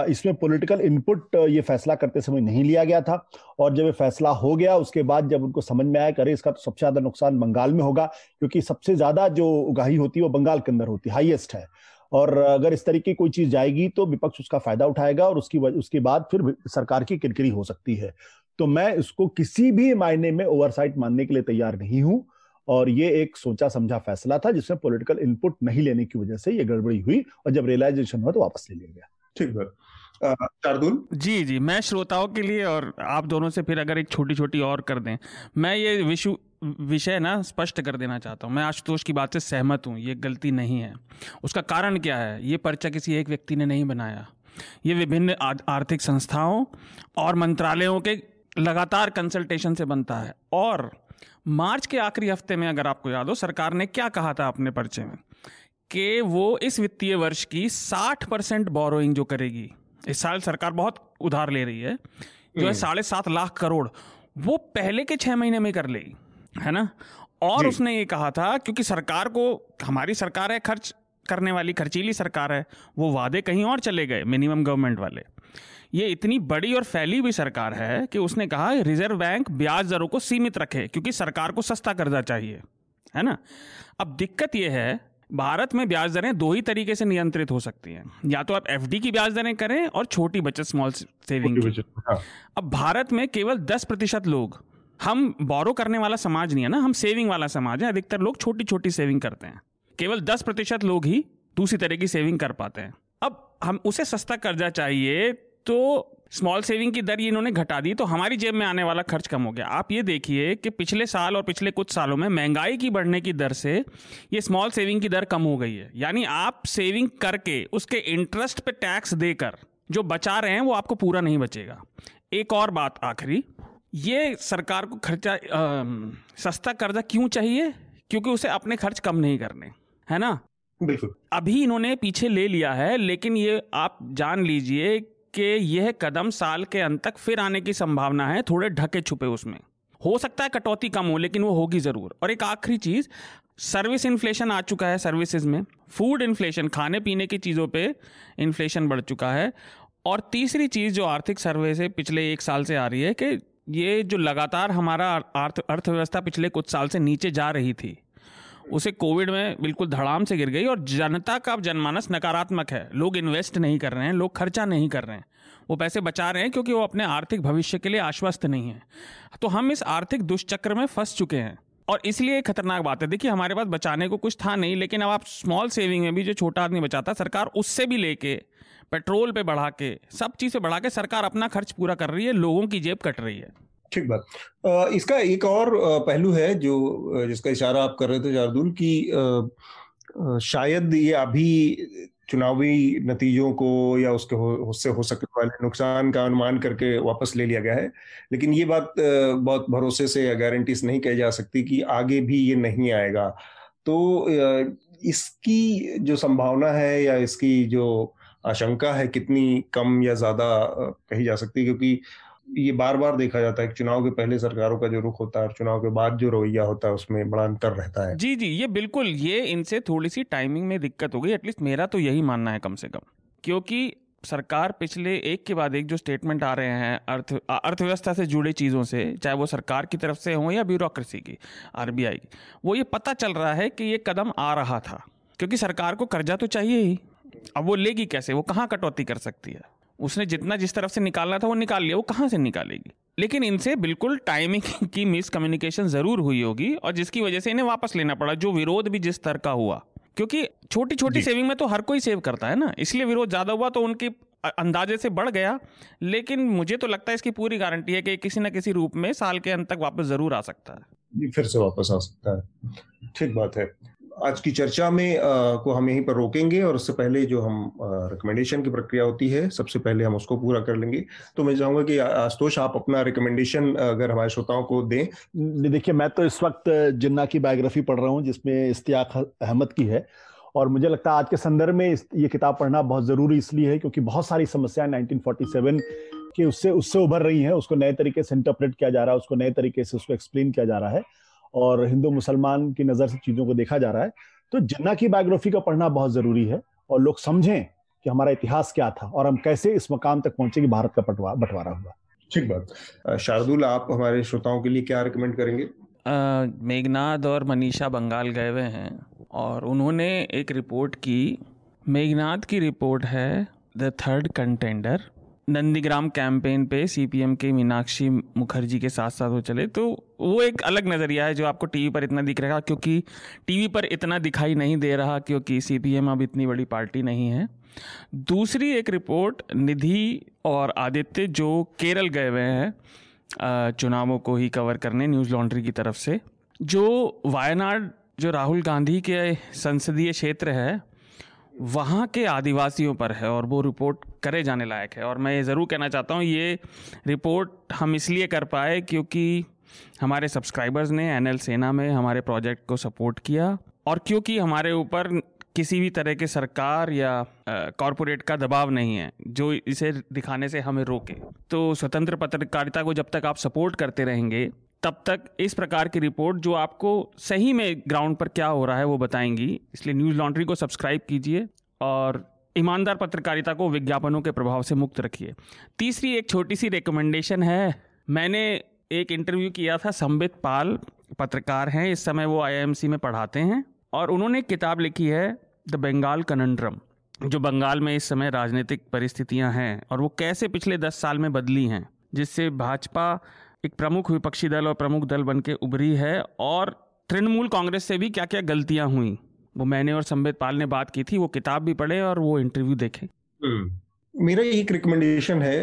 इसमें पॉलिटिकल इनपुट ये फैसला करते समय नहीं लिया गया था। और जब ये फैसला हो गया, उसके बाद जब उनको समझ में आया करे इसका तो सबसे ज़्यादा नुकसान बंगाल में होगा, क्योंकि सबसे ज़्यादा जो उगाही होती है वो बंगाल के अंदर होती है हाइएस्ट है। और अगर इस तरीके की कोई चीज़ जाएगी तो विपक्ष उसका फ़ायदा उठाएगा और उसकी उसके बाद फिर सरकार की किरकिरी हो सकती है। तो मैं इसको किसी भी मायने में ओवरसाइट मानने के लिए तैयार नहीं हूँ। और ये एक सोचा समझा फैसला था जिसमें पॉलिटिकल इनपुट नहीं लेने की वजह से ये गड़बड़ी हुई और जब रियलाइजेशन हुआ तो वापस ले लिया गया। ठीक है। शार्दुल? जी जी मैं श्रोताओं के लिए और आप दोनों से फिर अगर एक छोटी छोटी और कर दें मैं ये विषु विषय ना स्पष्ट कर देना चाहता हूँ। मैं आशुतोष की बात से सहमत हूँ ये गलती नहीं है। उसका कारण क्या है? ये पर्चा किसी एक व्यक्ति ने नहीं बनाया। ये विभिन्न आर्थिक संस्थाओं और मंत्रालयों के लगातार कंसल्टेशन से बनता है। और मार्च के आखिरी हफ़्ते में अगर आपको याद हो सरकार ने क्या कहा था अपने पर्चे में? कि वो इस वित्तीय वर्ष की 60 परसेंट बोरोइंग जो करेगी इस साल सरकार बहुत उधार ले रही है जो है हम्म। साढ़े सात लाख करोड़ वो पहले के छह महीने में कर लेगी है ना? और उसने ये कहा था क्योंकि सरकार को हमारी सरकार है खर्च करने वाली खर्चीली सरकार है वो वादे कहीं और चले गए मिनिमम गवर्नमेंट वाले। ये इतनी बड़ी और फैली हुई सरकार है कि उसने कहा रिज़र्व बैंक ब्याज दरों को सीमित रखे क्योंकि सरकार को सस्ता कर्जा चाहिए। है ना? अब दिक्कत यह है भारत में ब्याज दरें दो ही तरीके से नियंत्रित हो सकती हैं। या तो आप एफडी की ब्याज दरें करें और छोटी बचत स्मॉल सेविंग की। हाँ। अब भारत में केवल दस प्रतिशत लोग हम बोरो करने वाला समाज नहीं है ना हम सेविंग वाला समाज है अधिकतर लोग छोटी छोटी सेविंग करते हैं। केवल दस प्रतिशत लोग ही दूसरी तरह की सेविंग कर पाते हैं। अब हम उसे सस्ता कर्जा चाहिए तो स्मॉल सेविंग की दर ये इन्होंने घटा दी तो हमारी जेब में आने वाला खर्च कम हो गया। आप ये देखिए कि पिछले साल और पिछले कुछ सालों में महँगाई की बढ़ने की दर से ये स्मॉल सेविंग की दर कम हो गई है। यानी आप सेविंग करके उसके इंटरेस्ट पे टैक्स देकर जो बचा रहे हैं वो आपको पूरा नहीं बचेगा। एक और बात आखिरी ये सरकार को खर्चा आ, सस्ता कर्जा क्यों चाहिए? क्योंकि उसे अपने खर्च कम नहीं करने है ना? बिल्कुल। अभी इन्होंने पीछे ले लिया है लेकिन ये आप जान लीजिए कि यह कदम साल के अंत तक फिर आने की संभावना है, थोड़े ढके छुपे उसमें। हो सकता है कटौती कम हो, लेकिन वो होगी ज़रूर। और एक आखिरी चीज़ सर्विस इन्फ्लेशन आ चुका है सर्विसेज़ में। फ़ूड इन्फ्लेशन खाने पीने की चीज़ों पे इन्फ्लेशन बढ़ चुका है। और तीसरी चीज़ जो आर्थिक सर्वे से पिछले एक साल से आ रही है कि ये जो लगातार हमारा अर्थ अर्थव्यवस्था पिछले कुछ साल से नीचे जा रही थी उसे कोविड में बिल्कुल धड़ाम से गिर गई और जनता का जनमानस नकारात्मक है। लोग इन्वेस्ट नहीं कर रहे हैं, लोग खर्चा नहीं कर रहे हैं। वो पैसे बचा रहे हैं क्योंकि वो अपने आर्थिक भविष्य के लिए आश्वस्त नहीं है। तो हम इस आर्थिक दुष्चक्र में फंस चुके हैं। और इसलिए एक खतरनाक बात है। देखिए, हमारे पास बचाने को कुछ था नहीं, लेकिन अब आप स्मॉल सेविंग में भी जो छोटा आदमी बचाता, सरकार उससे भी लेके, पेट्रोल पे बढ़ा के, सब चीज़ें बढ़ा के, सरकार अपना खर्च पूरा कर रही है, लोगों की जेब कट रही है। ठीक बात। इसका एक और पहलू है जो जिसका इशारा आप कर रहे थे जारदुल कि शायद ये अभी चुनावी नतीजों को या उसके उससे हो सकने वाले नुकसान का अनुमान करके वापस ले लिया गया है। लेकिन ये बात बहुत भरोसे से या गारंटीज नहीं कही जा सकती कि आगे भी ये नहीं आएगा। तो इसकी जो संभावना है या इसकी जो आशंका है कितनी कम या ज़्यादा कही जा सकती है? क्योंकि ये बार बार देखा जाता है कि चुनाव के पहले सरकारों का जो रुख होता है और चुनाव के बाद जो रवैया होता है, उसमें बड़ा अंतर रहता है। जी जी, ये बिल्कुल, ये इनसे थोड़ी सी टाइमिंग में दिक्कत हो गई एटलीस्ट मेरा तो यही मानना है कम से कम। क्योंकि सरकार पिछले एक के बाद एक जो स्टेटमेंट आ रहे हैं, अर्थ अर्थव्यवस्था से जुड़े चीज़ों से, चाहे वो सरकार की तरफ़ से हो या ब्यूरोक्रेसी की आरबीआई की, वो ये पता चल रहा है कि ये कदम आ रहा था। क्योंकि सरकार को कर्जा तो चाहिए ही। अब वो लेगी कैसे? वो कहाँ कटौती कर सकती है? उसने जितना जिस तरफ़ से निकालना था वो निकाल लिया वो कहाँ से निकालेगी? लेकिन इनसे बिल्कुल टाइमिंग की मिस कम्युनिकेशन ज़रूर हुई होगी और जिसकी वजह से इन्हें वापस लेना पड़ा जो विरोध भी जिस तरह का हुआ। क्योंकि छोटी छोटी सेविंग में तो हर कोई सेव करता है ना इसलिए विरोध ज़्यादा हुआ तो उनकी अंदाजे से बढ़ गया। लेकिन मुझे तो लगता है इसकी पूरी गारंटी है कि किसी न किसी रूप में साल के अंत तक वापस ज़रूर आ सकता है। फिर से वापस आ सकता है। ठीक बात है। आज की चर्चा में आ, को हम यहीं पर रोकेंगे और उससे पहले जो हम रिकमेंडेशन की प्रक्रिया होती है सबसे पहले हम उसको पूरा कर लेंगे। तो मैं चाहूँगा कि आस्तोष आप अपना रिकमेंडेशन अगर हमारे श्रोताओं को दें। देखिए मैं तो इस वक्त जिन्ना की बायोग्राफी पढ़ रहा हूँ जिसमें इश्तियाक अहमद की है। और मुझे लगता है आज के संदर्भ में ये किताब पढ़ना बहुत ज़रूरी इसलिए है क्योंकि बहुत सारी समस्याएँ 1947 के उससे उससे उभर रही हैं उसको नए तरीके से इंटरप्रेट किया जा रहा है उसको नए तरीके से उसको एक्सप्लेन किया जा रहा है। और हिंदू मुसलमान की नज़र से चीज़ों को देखा जा रहा है तो जन्ना की बायोग्राफी का पढ़ना बहुत ज़रूरी है और लोग समझें कि हमारा इतिहास क्या था और हम कैसे इस मकाम तक पहुँचे कि भारत का बंटवारा हुआ। ठीक बात। शार्दुल आप हमारे श्रोताओं के लिए क्या रिकमेंड करेंगे? मेघनाथ और मनीषा बंगाल गए हुए हैं और उन्होंने एक रिपोर्ट की। मेघनाथ की रिपोर्ट है the third contender Nandigram campaign पे सीपीएम के मीनाक्षी मुखर्जी के साथ साथ वो चले। तो वो एक अलग नज़रिया है जो आपको टीवी पर इतना दिख रहा, क्योंकि टीवी पर इतना दिखाई नहीं दे रहा क्योंकि सीपीएम अब इतनी बड़ी पार्टी नहीं है। दूसरी एक रिपोर्ट, निधि और आदित्य, जो केरल गए हुए हैं चुनावों को ही कवर करने न्यूज़ लॉन्ड्री की तरफ़ से, जो वायनाड, जो राहुल गांधी के संसदीय क्षेत्र है वहाँ के आदिवासियों पर है और वो रिपोर्ट करे जाने लायक है। और मैं ये ज़रूर कहना चाहता हूँ, ये रिपोर्ट हम इसलिए कर पाए क्योंकि हमारे सब्सक्राइबर्स ने, एनएल सेना में हमारे प्रोजेक्ट को सपोर्ट किया और क्योंकि हमारे ऊपर किसी भी तरह के सरकार या कॉरपोरेट का दबाव नहीं है, जो इसे दिखाने से हमें रोके। तो स्वतंत्र पत्रकारिता को जब तक आप सपोर्ट करते रहेंगे तब तक इस प्रकार की रिपोर्ट जो आपको सही में ग्राउंड पर क्या हो रहा है वो बताएँगी। इसलिए न्यूज़ लॉन्ड्री को सब्सक्राइब कीजिए और ईमानदार पत्रकारिता को विज्ञापनों के प्रभाव से मुक्त रखिए। तीसरी एक छोटी सी रिकमेंडेशन है। मैंने एक इंटरव्यू किया था, संबित पाल पत्रकार हैं। इस समय वो आईआईएमसी में पढ़ाते हैं और उन्होंने एक किताब लिखी है, द बंगाल कनंड्रम जो बंगाल में इस समय राजनीतिक परिस्थितियाँ हैं और वो कैसे पिछले दस साल में बदली हैं, जिससे भाजपा एक प्रमुख विपक्षी दल और प्रमुख दल बन के उभरी है और तृणमूल कांग्रेस से भी क्या क्या गलतियाँ हुई वो मैंने और संबित पाल ने बात की थी, वो किताब भी पढ़े और वो इंटरव्यू देखे हम्म। मेरा एक रिकमेंडेशन है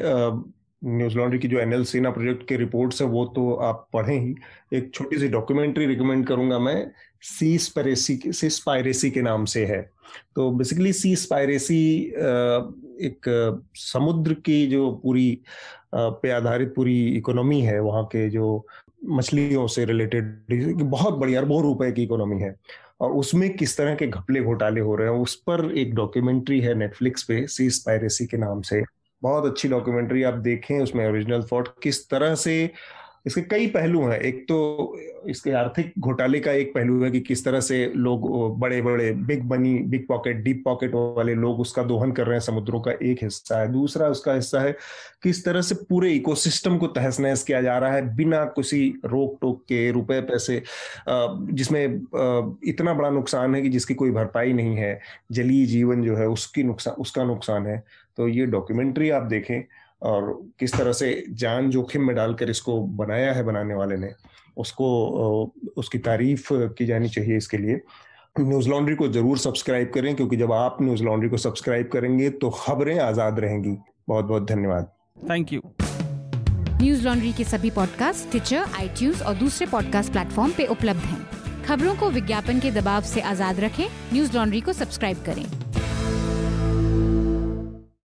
न्यूज़ लॉन्ड्री की जो एनएल सेना प्रोजेक्ट के रिपोर्ट्स है, वो तो आप पढ़े ही। एक छोटी सी डॉक्यूमेंट्री रिकमेंड करूँगा मैं सी स्पायरेसी सी स्पायरेसी के नाम से है। तो बेसिकली सी स्पायरेसी एक समुद्र की जो पूरी पे आधारित पूरी इकोनॉमी है, वहाँ के जो मछलियों से रिलेटेड बहुत बड़ी अरबों रुपए की इकोनॉमी है। और उसमें किस तरह के घपले घोटाले हो रहे हैं, उस पर एक डॉक्यूमेंट्री है नेटफ्लिक्स पे सी स्पायरेसी के नाम से। बहुत अच्छी डॉक्यूमेंट्री आप देखें उसमें ओरिजिनल थॉट किस तरह से इसके कई पहलू हैं। एक तो इसके आर्थिक घोटाले का एक पहलू है कि किस तरह से लोग बड़े बड़े big money big pocket deep pocket वाले लोग उसका दोहन कर रहे हैं, समुद्रों का एक हिस्सा है। दूसरा उसका हिस्सा है किस तरह से पूरे इकोसिस्टम को तहस नहस किया जा रहा है बिना किसी रोक टोक के, रुपए, पैसे जिसमें इतना बड़ा नुकसान है कि जिसकी कोई भरपाई नहीं है। जलीय जीवन जो है उसकी नुकसान उसका नुकसान है। तो ये डॉक्यूमेंट्री आप देखें और किस तरह से जान जोखिम में डालकर इसको बनाया है बनाने वाले ने उसको उसकी तारीफ़ की जानी चाहिए इसके लिए। न्यूज़ लॉन्ड्री को ज़रूर सब्सक्राइब करें क्योंकि जब आप न्यूज़ लॉन्ड्री को सब्सक्राइब करेंगे तो खबरें आज़ाद रहेंगी। बहुत बहुत धन्यवाद। थैंक यू न्यूज़ लॉन्ड्री के सभी पॉडकास्ट ट्विटर आई और दूसरे पॉडकास्ट प्लेटफॉर्म पे उपलब्ध हैं। खबरों को विज्ञापन के दबाव से आज़ाद रखें। न्यूज़ लॉन्ड्री को सब्सक्राइब करें।